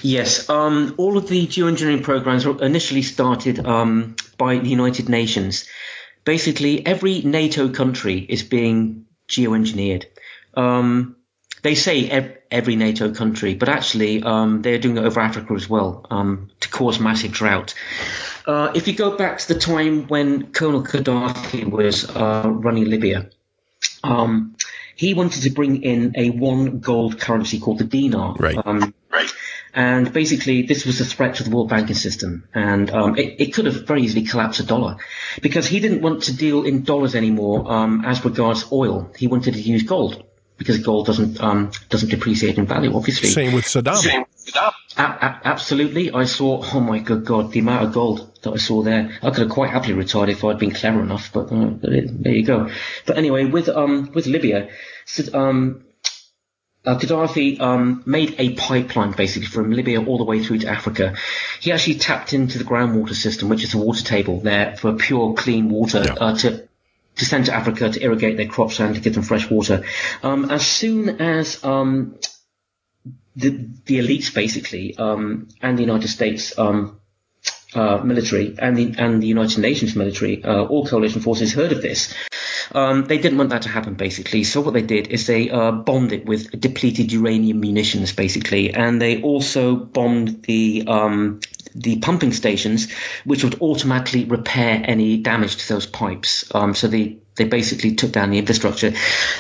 Yes, um, all of the geoengineering programs were initially started um, by the United Nations. Basically, every NATO country is being geoengineered. Um, they say ev- every NATO country, but actually um, they're doing it over Africa as well um, to cause massive drought. Uh, if you go back to the time when Colonel Gaddafi was uh, running Libya, um, he wanted to bring in a one gold currency called the dinar. Right. Um, right. And basically, this was a threat to the world banking system. And um, it, it, could have very easily collapsed the dollar because he didn't want to deal in dollars anymore um, as regards oil. He wanted to use gold because gold doesn't um, doesn't depreciate in value, obviously. Same with Saddam. Same with Saddam. A- a- absolutely. I saw, oh my good God, the amount of gold that I saw there. I could have quite happily retired if I'd been clever enough, but uh, there you go. But anyway, with um, with Libya, um, uh, Gaddafi um, made a pipeline basically from Libya all the way through to Africa. He actually tapped into the groundwater system, which is a water table there for pure, clean water yeah. uh, to to send to Africa to irrigate their crops and to give them fresh water. Um, as soon as um, the, the elites, basically, um, and the United States um, uh, military and the and the United Nations military, uh, all coalition forces, heard of this. Um, they didn't want that to happen, basically. So what they did is they uh, bombed it with depleted uranium munitions, basically, and they also bombed the um, the pumping stations, which would automatically repair any damage to those pipes. Um, so they they basically took down the infrastructure,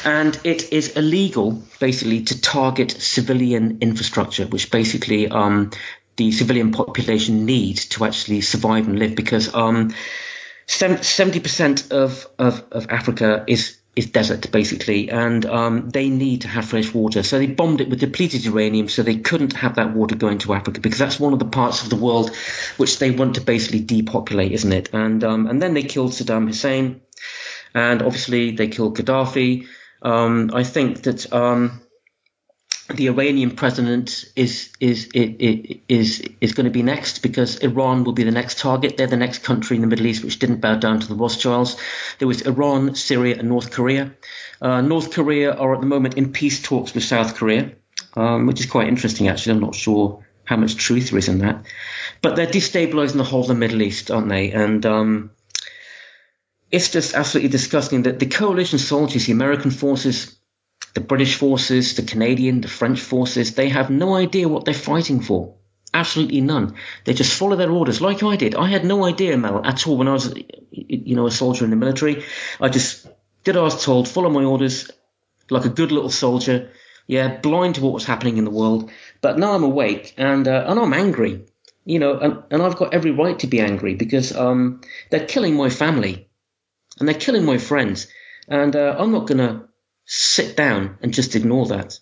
and it is illegal basically to target civilian infrastructure, which basically um, the civilian population need to actually survive and live because um, 70% of, of, of Africa is is desert basically, and um, they need to have fresh water. So they bombed it with depleted uranium, so they couldn't have that water going to Africa because that's one of the parts of the world which they want to basically depopulate, isn't it? And um, and then they killed Saddam Hussein, and obviously they killed Gaddafi. Um, I think that um, the Iranian president is is is is going to be next because Iran will be the next target. They're the next country in the Middle East which didn't bow down to the Rothschilds. There was Iran, Syria, and North Korea. Uh, North Korea are at the moment in peace talks with South Korea, um, which is quite interesting. Actually, I'm not sure how much truth there is in that, but they're destabilizing the whole of the Middle East, aren't they? And um, it's just absolutely disgusting that the coalition soldiers, the American forces, the British forces, the Canadian, the French forces, they have no idea what they're fighting for. Absolutely none. They just follow their orders, like I did. I had no idea, Mel, at all when I was, you know, a soldier in the military. I just did as I was told, follow my orders, like a good little soldier. Yeah, blind to what was happening in the world. But now I'm awake and uh, and I'm angry. You know, and, and I've got every right to be angry because um, they're killing my family and they're killing my friends. And uh, I'm not going to sit down and just ignore that.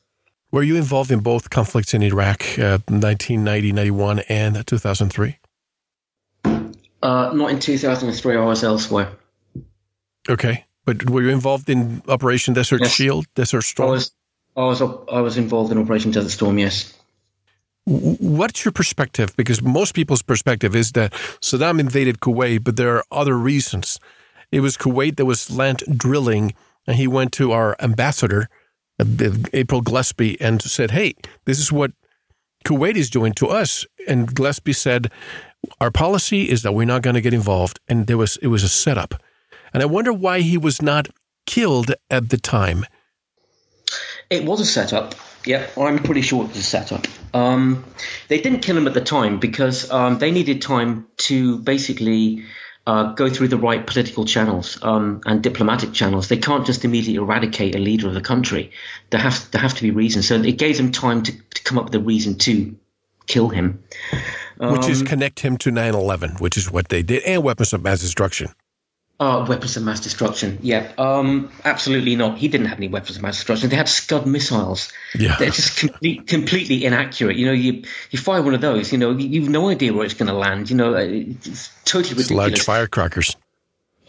Were you involved in both conflicts in Iraq, uh, 1990, 91, and 2003? Uh, not in 2003. I was elsewhere. Okay, but were you involved in Operation Desert yes. Shield, Desert Storm? I was. I was. I was involved in Operation Desert Storm. Yes. What's your perspective? Because most people's perspective is that Saddam invaded Kuwait, but there are other reasons. It was Kuwait that was land drilling and he went to our ambassador, uh, April Gillespie, and said, "Hey, this is what Kuwait is doing to us." And Gillespie said, Our policy is that we're not going to get involved, and there was it was a setup. And I wonder why he was not killed at the time. It was a setup. Yeah, I'm pretty sure it was a setup. Um, they didn't kill him at the time because um, they needed time to basically uh, go through the right political channels um, and diplomatic channels. They can't just immediately eradicate a leader of the country. There have there have to be reasons. So it gave them time to, to come up with a reason to kill him, which is um, connect him to 9/11, which is what they did, and weapons of mass destruction. Uh, weapons of mass destruction. Yeah, um, absolutely not. He didn't have any weapons of mass destruction. They had Scud missiles. Yeah. They're just complete, completely inaccurate. You know, you you fire one of those, you know, you, have no idea where it's going to land. You know, it's totally ridiculous. It's large firecrackers.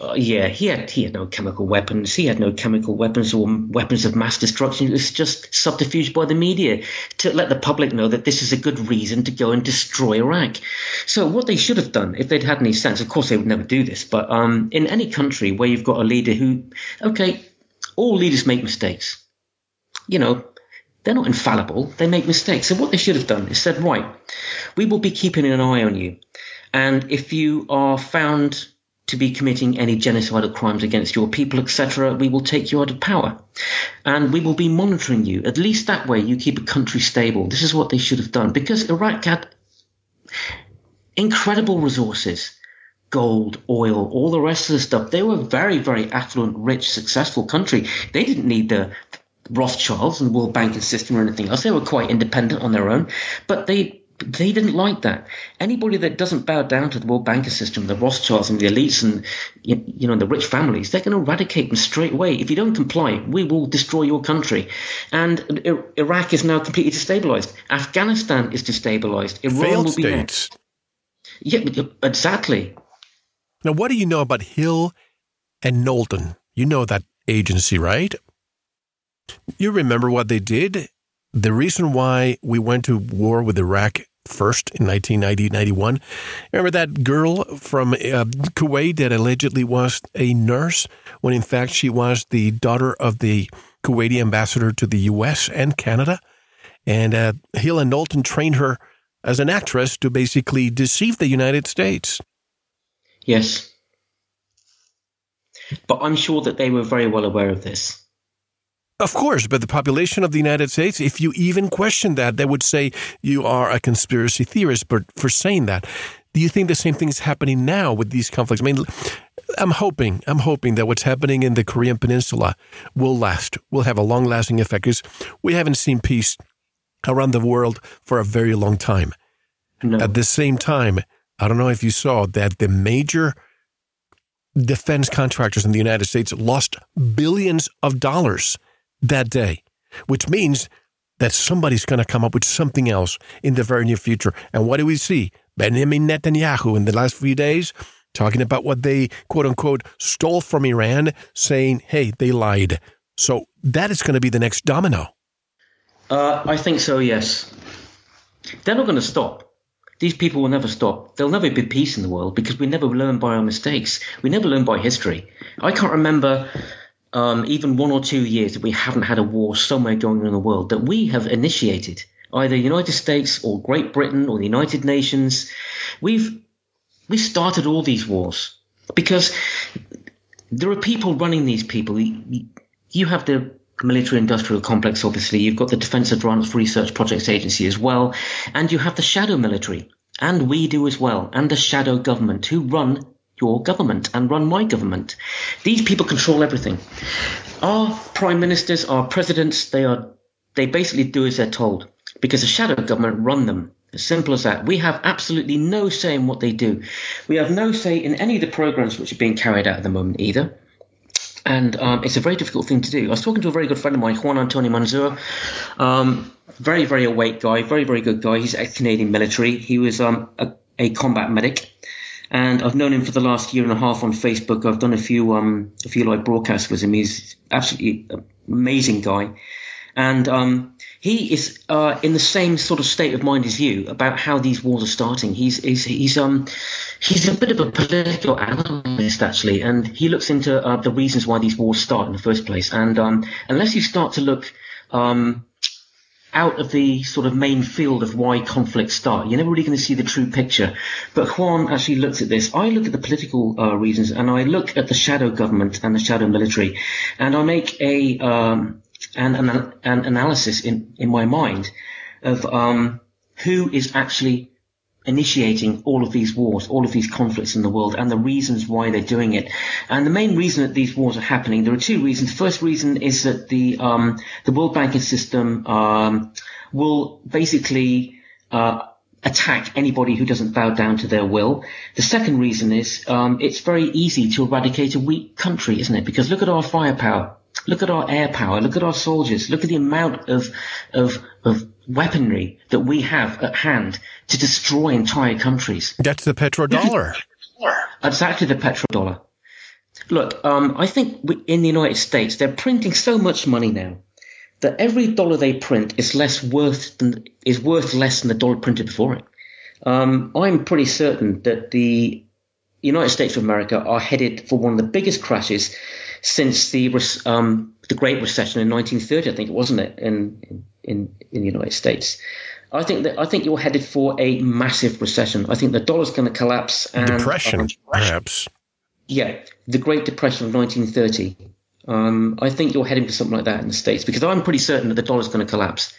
Uh, yeah, he had he had no chemical weapons. He had no chemical weapons or weapons of mass destruction. It was just subterfuge by the media to let the public know that this is a good reason to go and destroy Iraq. So what they should have done, if they'd had any sense, of course they would never do this, but um, in any country where you've got a leader who, okay, all leaders make mistakes. You know, they're not infallible. They make mistakes. So what they should have done is said, right, we will be keeping an eye on you, and if you are found to be committing any genocidal crimes against your people, etc., we will take you out of power. And we will be monitoring you. At least that way you keep a country stable. This is what they should have done because Iraq had incredible resources gold, oil, all the rest of the stuff. They were a very, very affluent, rich, successful country. They didn't need the Rothschilds and the world banking system or anything else. They were quite independent on their own, but they they didn't like that. Anybody that doesn't bow down to the world banking system, the Rothschilds and the elites and you know the rich families, they're going to eradicate them straight away. If you don't comply, we will destroy your country. And Iraq is now completely destabilized. Afghanistan is destabilized. Iran Failed will be states. Next. Yeah, uh, exactly. Now, what do you know about Hill and Knowlton? You know that agency, right? You remember what they did? The reason why we went to war with Iraq first in 1990 91. Remember that girl from uh, Kuwait that allegedly was a nurse when in fact she was the daughter of the Kuwaiti ambassador to the US and Canada? And uh, Hill and Knowlton trained her as an actress to basically deceive the United States. Yes. But I'm sure that they were very well aware of this. Of course, but the population of the United States, if you even question that, they would say you are a conspiracy theorist but for saying that. Do you think the same thing is happening now with these conflicts? I mean, I'm hoping, I'm hoping that what's happening in the Korean Peninsula will last, will have a long lasting effect because we haven't seen peace around the world for a very long time. No. At the same time, I don't know if you saw that the major defense contractors in the United States lost billions of dollars that day, which means that somebody's going to come up with something else in the very near future. And what do we see? Benjamin Netanyahu in the last few days talking about what they quote unquote stole from Iran, saying, hey, they lied. So that is going to be the next domino. Uh, I think so, yes. They're not going to stop. These people will never stop. There'll never be peace in the world because we never learn by our mistakes. We never learn by history. I can't remember um, even one or two years that we haven't had a war somewhere going on in the world that we have initiated, either the United States or Great Britain or the United Nations. We've we started all these wars because there are people running these people. You have the military industrial complex, obviously. You've got the Defense Advanced Research Projects Agency as well. And you have the shadow military. And we do as well. And the shadow government who run your government and run my government. These people control everything. Our prime ministers, our presidents, they are they basically do as they're told because the shadow government run them. As simple as that. We have absolutely no say in what they do. We have no say in any of the programs which are being carried out at the moment either. And um, it's a very difficult thing to do. I was talking to a very good friend of mine, Juan Antonio Manzur. Um, very, very awake guy, very, very good guy. He's ex Canadian military. He was um, a, a combat medic and I've known him for the last year and a half on Facebook. I've done a few um a few live broadcasts with him. He's absolutely amazing guy, and um he is uh, in the same sort of state of mind as you about how these wars are starting. He's he's he's um he's a bit of a political analyst actually, and he looks into uh, the reasons why these wars start in the first place. And um unless you start to look um out of the sort of main field of why conflicts start. You're never really going to see the true picture. But Juan actually looks at this. I look at the political uh, reasons and I look at the shadow government and the shadow military and I make a, um, an, an, an, analysis in, in my mind of, um, who is actually initiating all of these wars, all of these conflicts in the world, and the reasons why they're doing it. And the main reason that these wars are happening, there are two reasons. The first reason is that the um, the world banking system um, will basically uh, attack anybody who doesn't bow down to their will. The second reason is um, it's very easy to eradicate a weak country, isn't it? Because look at our firepower. Look at our air power. Look at our soldiers. Look at the amount of of of weaponry that we have at hand to destroy entire countries. That's the petrodollar. exactly the petrodollar. Look, um, I think in the United States they're printing so much money now that every dollar they print is less worth than is worth less than the dollar printed before it. Um, I'm pretty certain that the United States of America are headed for one of the biggest crashes since the um, the Great Recession in 1930. I think it wasn't it in in in in the United States. I think that I think you're headed for a massive recession. I think the dollar's going to collapse. And, Depression, um, perhaps. Yeah, the Great Depression of 1930. Um, I think you're heading for something like that in the states because I'm pretty certain that the dollar's going to collapse.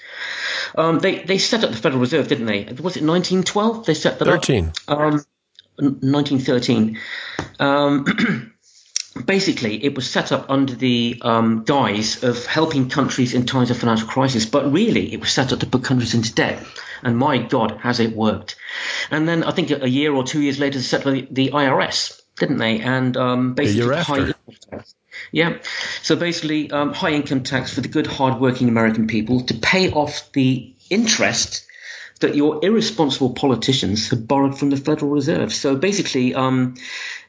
Um, they they set up the Federal Reserve, didn't they? Was it 1912? They set that 13. up. Um, 1913. Basically, it was set up under the um, guise of helping countries in times of financial crisis, but really it was set up to put countries into debt. And my God, has it worked? And then I think a year or two years later, they set up the, the IRS, didn't they? And um, basically, high income tax. Yeah. So basically, um, high income tax for the good, hard-working American people to pay off the interest that your irresponsible politicians have borrowed from the Federal Reserve. So basically, um,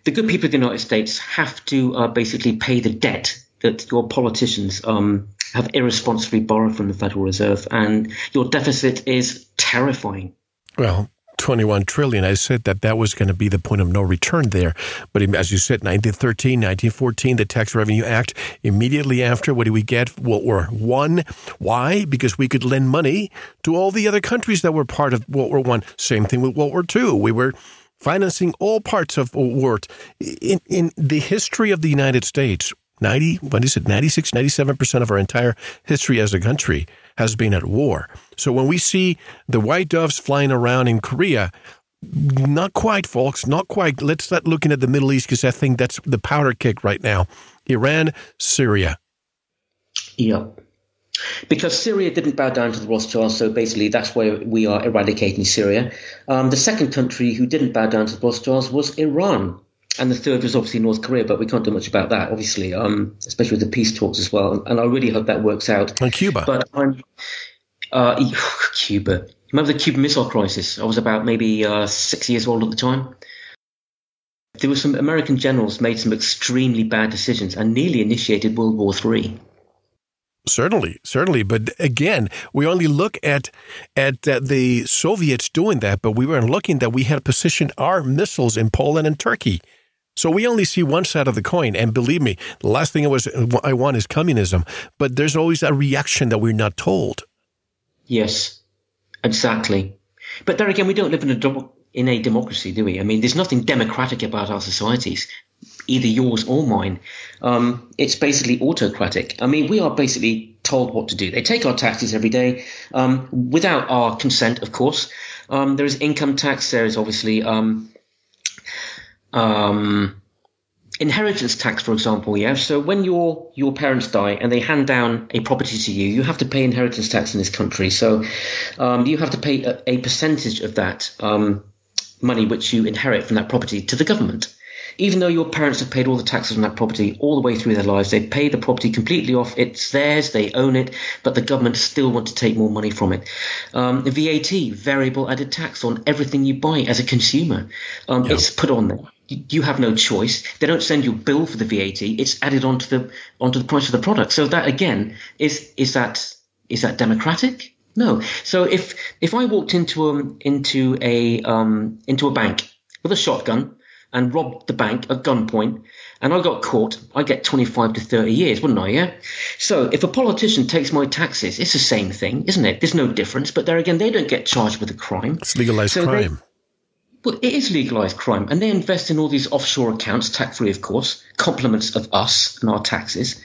the good people of the United States have to uh, basically pay the debt that your politicians um, have irresponsibly borrowed from the Federal Reserve, and your deficit is terrifying. Well, 21 trillion. I said that that was going to be the point of no return there. But as you said, 1913, 1914, the Tax Revenue Act. Immediately after, what do we get? World War One. Why? Because we could lend money to all the other countries that were part of World War One. Same thing with World War Two. We were financing all parts of war. In, in the history of the United States, 90, what is it, 96, 97% of our entire history as a country has been at war. So when we see the white doves flying around in Korea, not quite, folks, not quite. Let's start looking at the Middle East because I think that's the powder kick right now. Iran, Syria. Yeah. Because Syria didn't bow down to the Rothschilds, so basically that's where we are eradicating Syria. Um, the second country who didn't bow down to the Rothschilds was Iran and the third was obviously North Korea, but we can't do much about that, obviously, um, especially with the peace talks as well. And I really hope that works out. And Cuba. But I'm, uh, Cuba. Remember the Cuban Missile Crisis? I was about maybe uh, six years old at the time. There were some American generals made some extremely bad decisions and nearly initiated World War III. Certainly, certainly, but again, we only look at at uh, the Soviets doing that, but we weren't looking that we had positioned our missiles in Poland and Turkey. So we only see one side of the coin, and believe me, the last thing I was I want is communism. But there's always a reaction that we're not told. Yes, exactly. But there again, we don't live in a in a democracy, do we? I mean, there's nothing democratic about our societies, either yours or mine. Um, it's basically autocratic. I mean, we are basically told what to do. They take our taxes every day um, without our consent, of course. Um, there is income tax. There is obviously um, inheritance tax, for example. Yeah. So when your your parents die and they hand down a property to you, you have to pay inheritance tax in this country. So um, you have to pay a, a percentage of that um, money which you inherit from that property to the government. Even though your parents have paid all the taxes on that property all the way through their lives, they pay the property completely off. It's theirs, they own it, but the government still want to take more money from it. Um, VAT, variable added tax on everything you buy as a consumer. Um, yeah. It's put on there you have no choice. They don't send you a bill for the VAT. It's added onto the onto the price of the product. So that again is is that is that democratic? No. So if if I walked into a into a um, into a bank with a shotgun and robbed the bank at gunpoint and I got caught, I get 25 to 30 years, wouldn't I? Yeah. So if a politician takes my taxes, it's the same thing, isn't it? There's no difference. But there again, they don't get charged with a crime. It's legalized so crime. Well, it is legalized crime, and they invest in all these offshore accounts, tax free, of course, compliments of us and our taxes,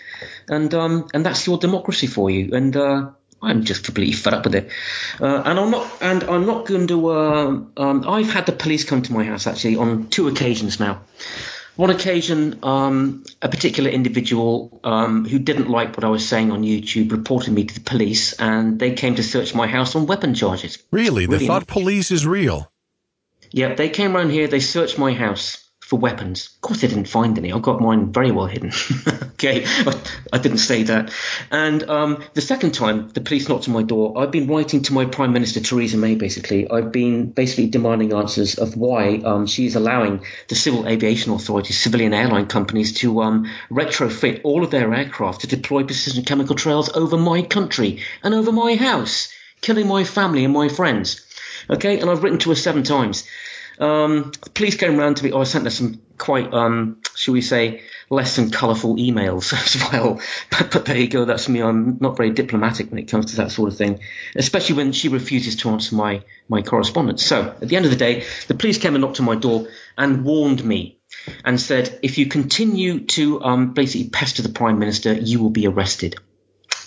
and um, and that's your democracy for you. And uh, I'm just completely fed up with it. Uh, and I'm not, and I'm not going to. Uh, um, I've had the police come to my house actually on two occasions now. One occasion, um, a particular individual um, who didn't like what I was saying on YouTube reported me to the police, and they came to search my house on weapon charges. Really, they thought police is real. Yeah, they came around here. They searched my house for weapons. Of course, they didn't find any. I've got mine very well hidden. okay, I, I, didn't say that. And um, the second time, the police knocked on my door. I've been writing to my Prime Minister Theresa May. Basically, I've been basically demanding answers of why um, she's allowing the civil aviation authorities, civilian airline companies, to um, retrofit all of their aircraft to deploy precision chemical trails over my country and over my house, killing my family and my friends. Okay, and I've written to her seven times. Um, the police came around to me. Oh, I sent her some quite, um, shall we say, less than colourful emails as well. But, but, there you go. That's me. I'm not very diplomatic when it comes to that sort of thing, especially when she refuses to answer my, my correspondence. So at the end of the day, the police came and knocked on my door and warned me and said, if you continue to um, basically pester the Prime Minister, you will be arrested.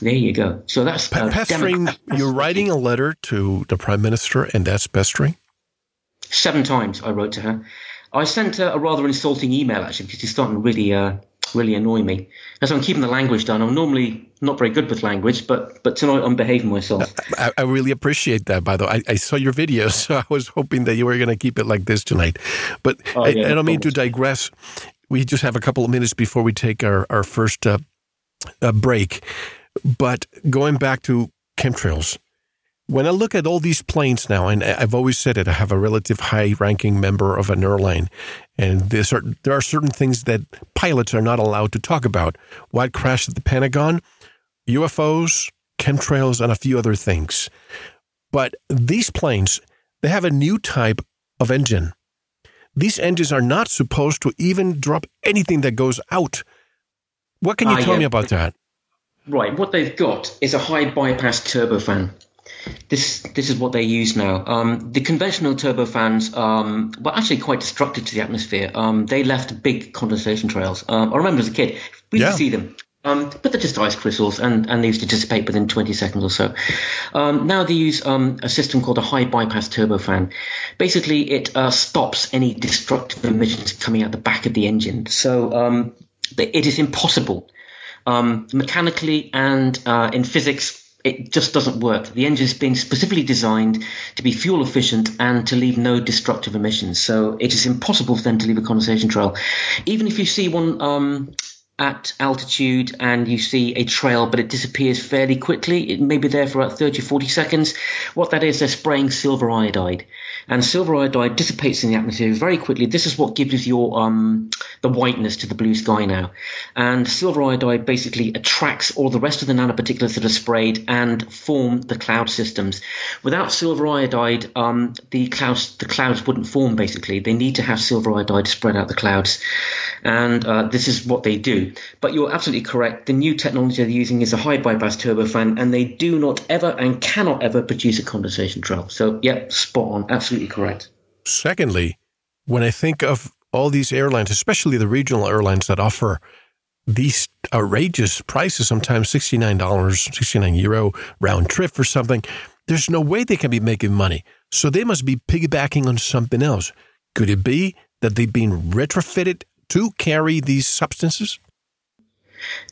There you go. So that's uh, pestering. You're writing a letter to the Prime Minister, and that's pestering. Seven times I wrote to her. I sent her a rather insulting email actually because she's starting to really, uh, really annoy me. As I'm keeping the language down. I'm normally not very good with language, but but tonight I'm behaving myself. I, I really appreciate that. By the way, I, I, saw your video, so I was hoping that you were going to keep it like this tonight. But oh, yeah, I, I, don't mean to digress. We just have a couple of minutes before we take our our first uh, uh, break. But going back to chemtrails, when I look at all these planes now, and I've always said it, I have a relative high ranking member of an airline, and there are, there are certain things that pilots are not allowed to talk about. What crashed at the Pentagon, UFOs, chemtrails, and a few other things. But these planes, they have a new type of engine. These engines are not supposed to even drop anything that goes out. What can you uh, tell yeah. me about that? Right, what they've got is a high bypass turbofan this this is what they use now. Um, the conventional turbofans um, were actually quite destructive to the atmosphere. Um, they left big condensation trails. Um, I remember as a kid, we yeah. used to see them. Um, but they're just ice crystals, and, and they used to dissipate within 20 seconds or so. Um, now they use a system called a high bypass turbofan. Basically, it uh, stops any destructive emissions coming out the back of the engine. So it is impossible mechanically and uh, in physics it just doesn't work. The engine has been specifically designed to be fuel efficient and to leave no destructive emissions. So it is impossible for them to leave a condensation trail. Even if you see one um, at altitude and you see a trail, but it disappears fairly quickly, it may be there for about 30 or 40 seconds. What that is, they're spraying silver iodide and silver iodide dissipates in the atmosphere very quickly. This is what gives your um, the whiteness to the blue sky now. And silver iodide basically attracts all the rest of the nanoparticulates that are sprayed and form the cloud systems. Without silver iodide, um, the clouds the clouds wouldn't form. Basically, they need to have silver iodide to spread out the clouds, and uh, this is what they do. But you're absolutely correct. The new technology they're using is a high bypass turbofan, and they do not ever and cannot ever produce a condensation trail. So, yep, spot on. Absolutely absolutely correct. Secondly, when I think of all these airlines, especially the regional airlines that offer these outrageous prices, sometimes $69, 69 euro round trip or something, there's no way they can be making money. So they must be piggybacking on something else. Could it be that they've been retrofitted to carry these substances?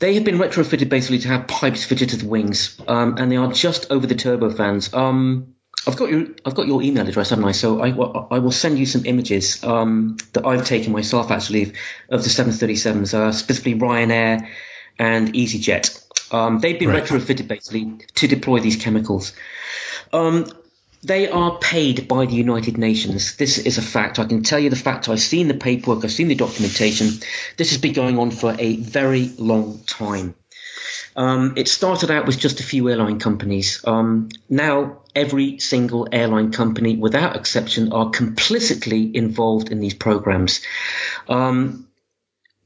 They have been retrofitted basically to have pipes fitted to the wings, um, and they are just over the turbofans. Um, I've got your I've got your email address, haven't I? So I, I will send you some images um, that I've taken myself actually of the 737s, uh, specifically Ryanair and EasyJet. Um, they've been right. retrofitted basically to deploy these chemicals. Um, they are paid by the United Nations. This is a fact. I can tell you the fact. I've seen the paperwork. I've seen the documentation. This has been going on for a very long time. Um, it started out with just a few airline companies. Um, now, every single airline company, without exception, are complicitly involved in these programs. Um,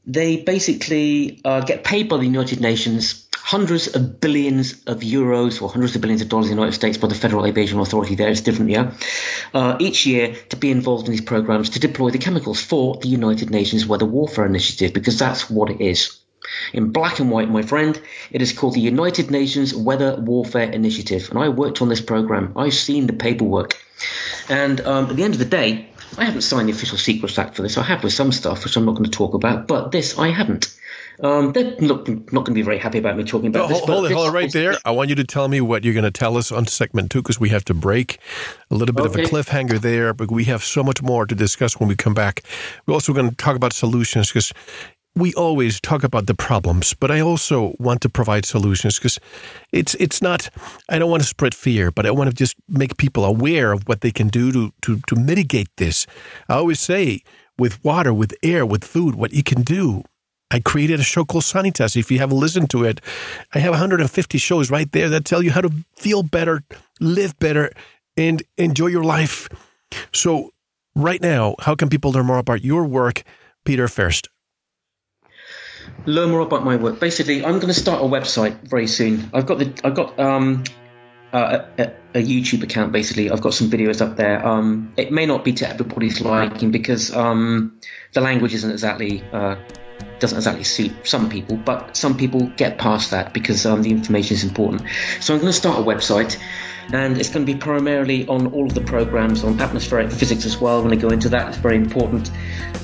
they basically uh, get paid by the United Nations hundreds of billions of euros or hundreds of billions of dollars in the United States by the Federal Aviation Authority there, it's different, yeah, uh, each year to be involved in these programs to deploy the chemicals for the United Nations Weather Warfare Initiative because that's what it is. In black and white, my friend, it is called the United Nations Weather Warfare Initiative. And I worked on this program. I've seen the paperwork. And um, at the end of the day, I haven't signed the Official Secrets Act for this. I have with some stuff, which I'm not going to talk about, but this I haven't. Um, they're not, not going to be very happy about me talking about no, this. Hold, it, hold it right there. I want you to tell me what you're going to tell us on segment two because we have to break. A little bit okay. of a cliffhanger there, but we have so much more to discuss when we come back. We're also going to talk about solutions because we always talk about the problems, but I also want to provide solutions because it's it's not. I don't want to spread fear, but I want to just make people aware of what they can do to to to mitigate this. I always say with water, with air, with food, what you can do. I created a show called Sanitas. If you haven't listened to it, I have 150 shows right there that tell you how to feel better, live better, and enjoy your life. So, right now, how can people learn more about your work, Peter Fairest? Learn more about my work. Basically, I'm going to start a website very soon. I've got the I've got um, uh, a, a, YouTube account. Basically, I've got some videos up there. Um, it may not be to everybody's liking because um, the language isn't exactly. Uh, doesn't exactly suit some people, but some people get past that because um, the information is important. So I'm going to start a website and it's going to be primarily on all of the programs on atmospheric physics as well. I'm going to go into that, it's very important.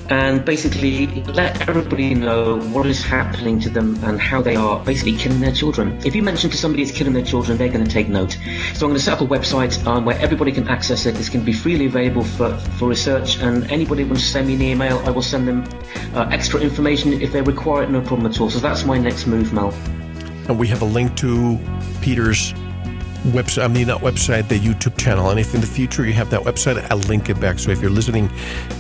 And basically let everybody know what is happening to them and how they are basically killing their children. If you mention to somebody it's killing their children, they're going to take note. So I'm going to set up a website um, where everybody can access it. It's going to be freely available for, for research, and anybody wants to send me an email, I will send them uh, extra information if they require it, no problem at all. So that's my next move, Mel. And we have a link to Peter's website, I mean, not website, the YouTube channel. And if in the future you have that website, I'll link it back. So if you're listening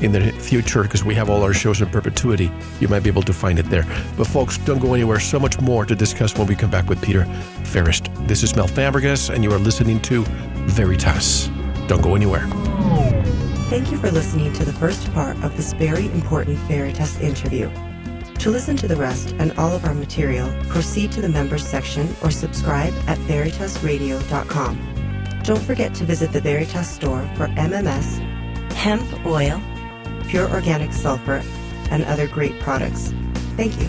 in the future, because we have all our shows in perpetuity, you might be able to find it there. But folks, don't go anywhere. So much more to discuss when we come back with Peter Fairest. This is Mel Fabregas, and you are listening to Veritas. Don't go anywhere. Thank you for listening to the first part of this very important Veritas interview. To listen to the rest and all of our material, proceed to the members section or subscribe at veritasradio.com. Don't forget to visit the Veritas store for MMS, hemp oil, pure organic sulfur, and other great products. Thank you.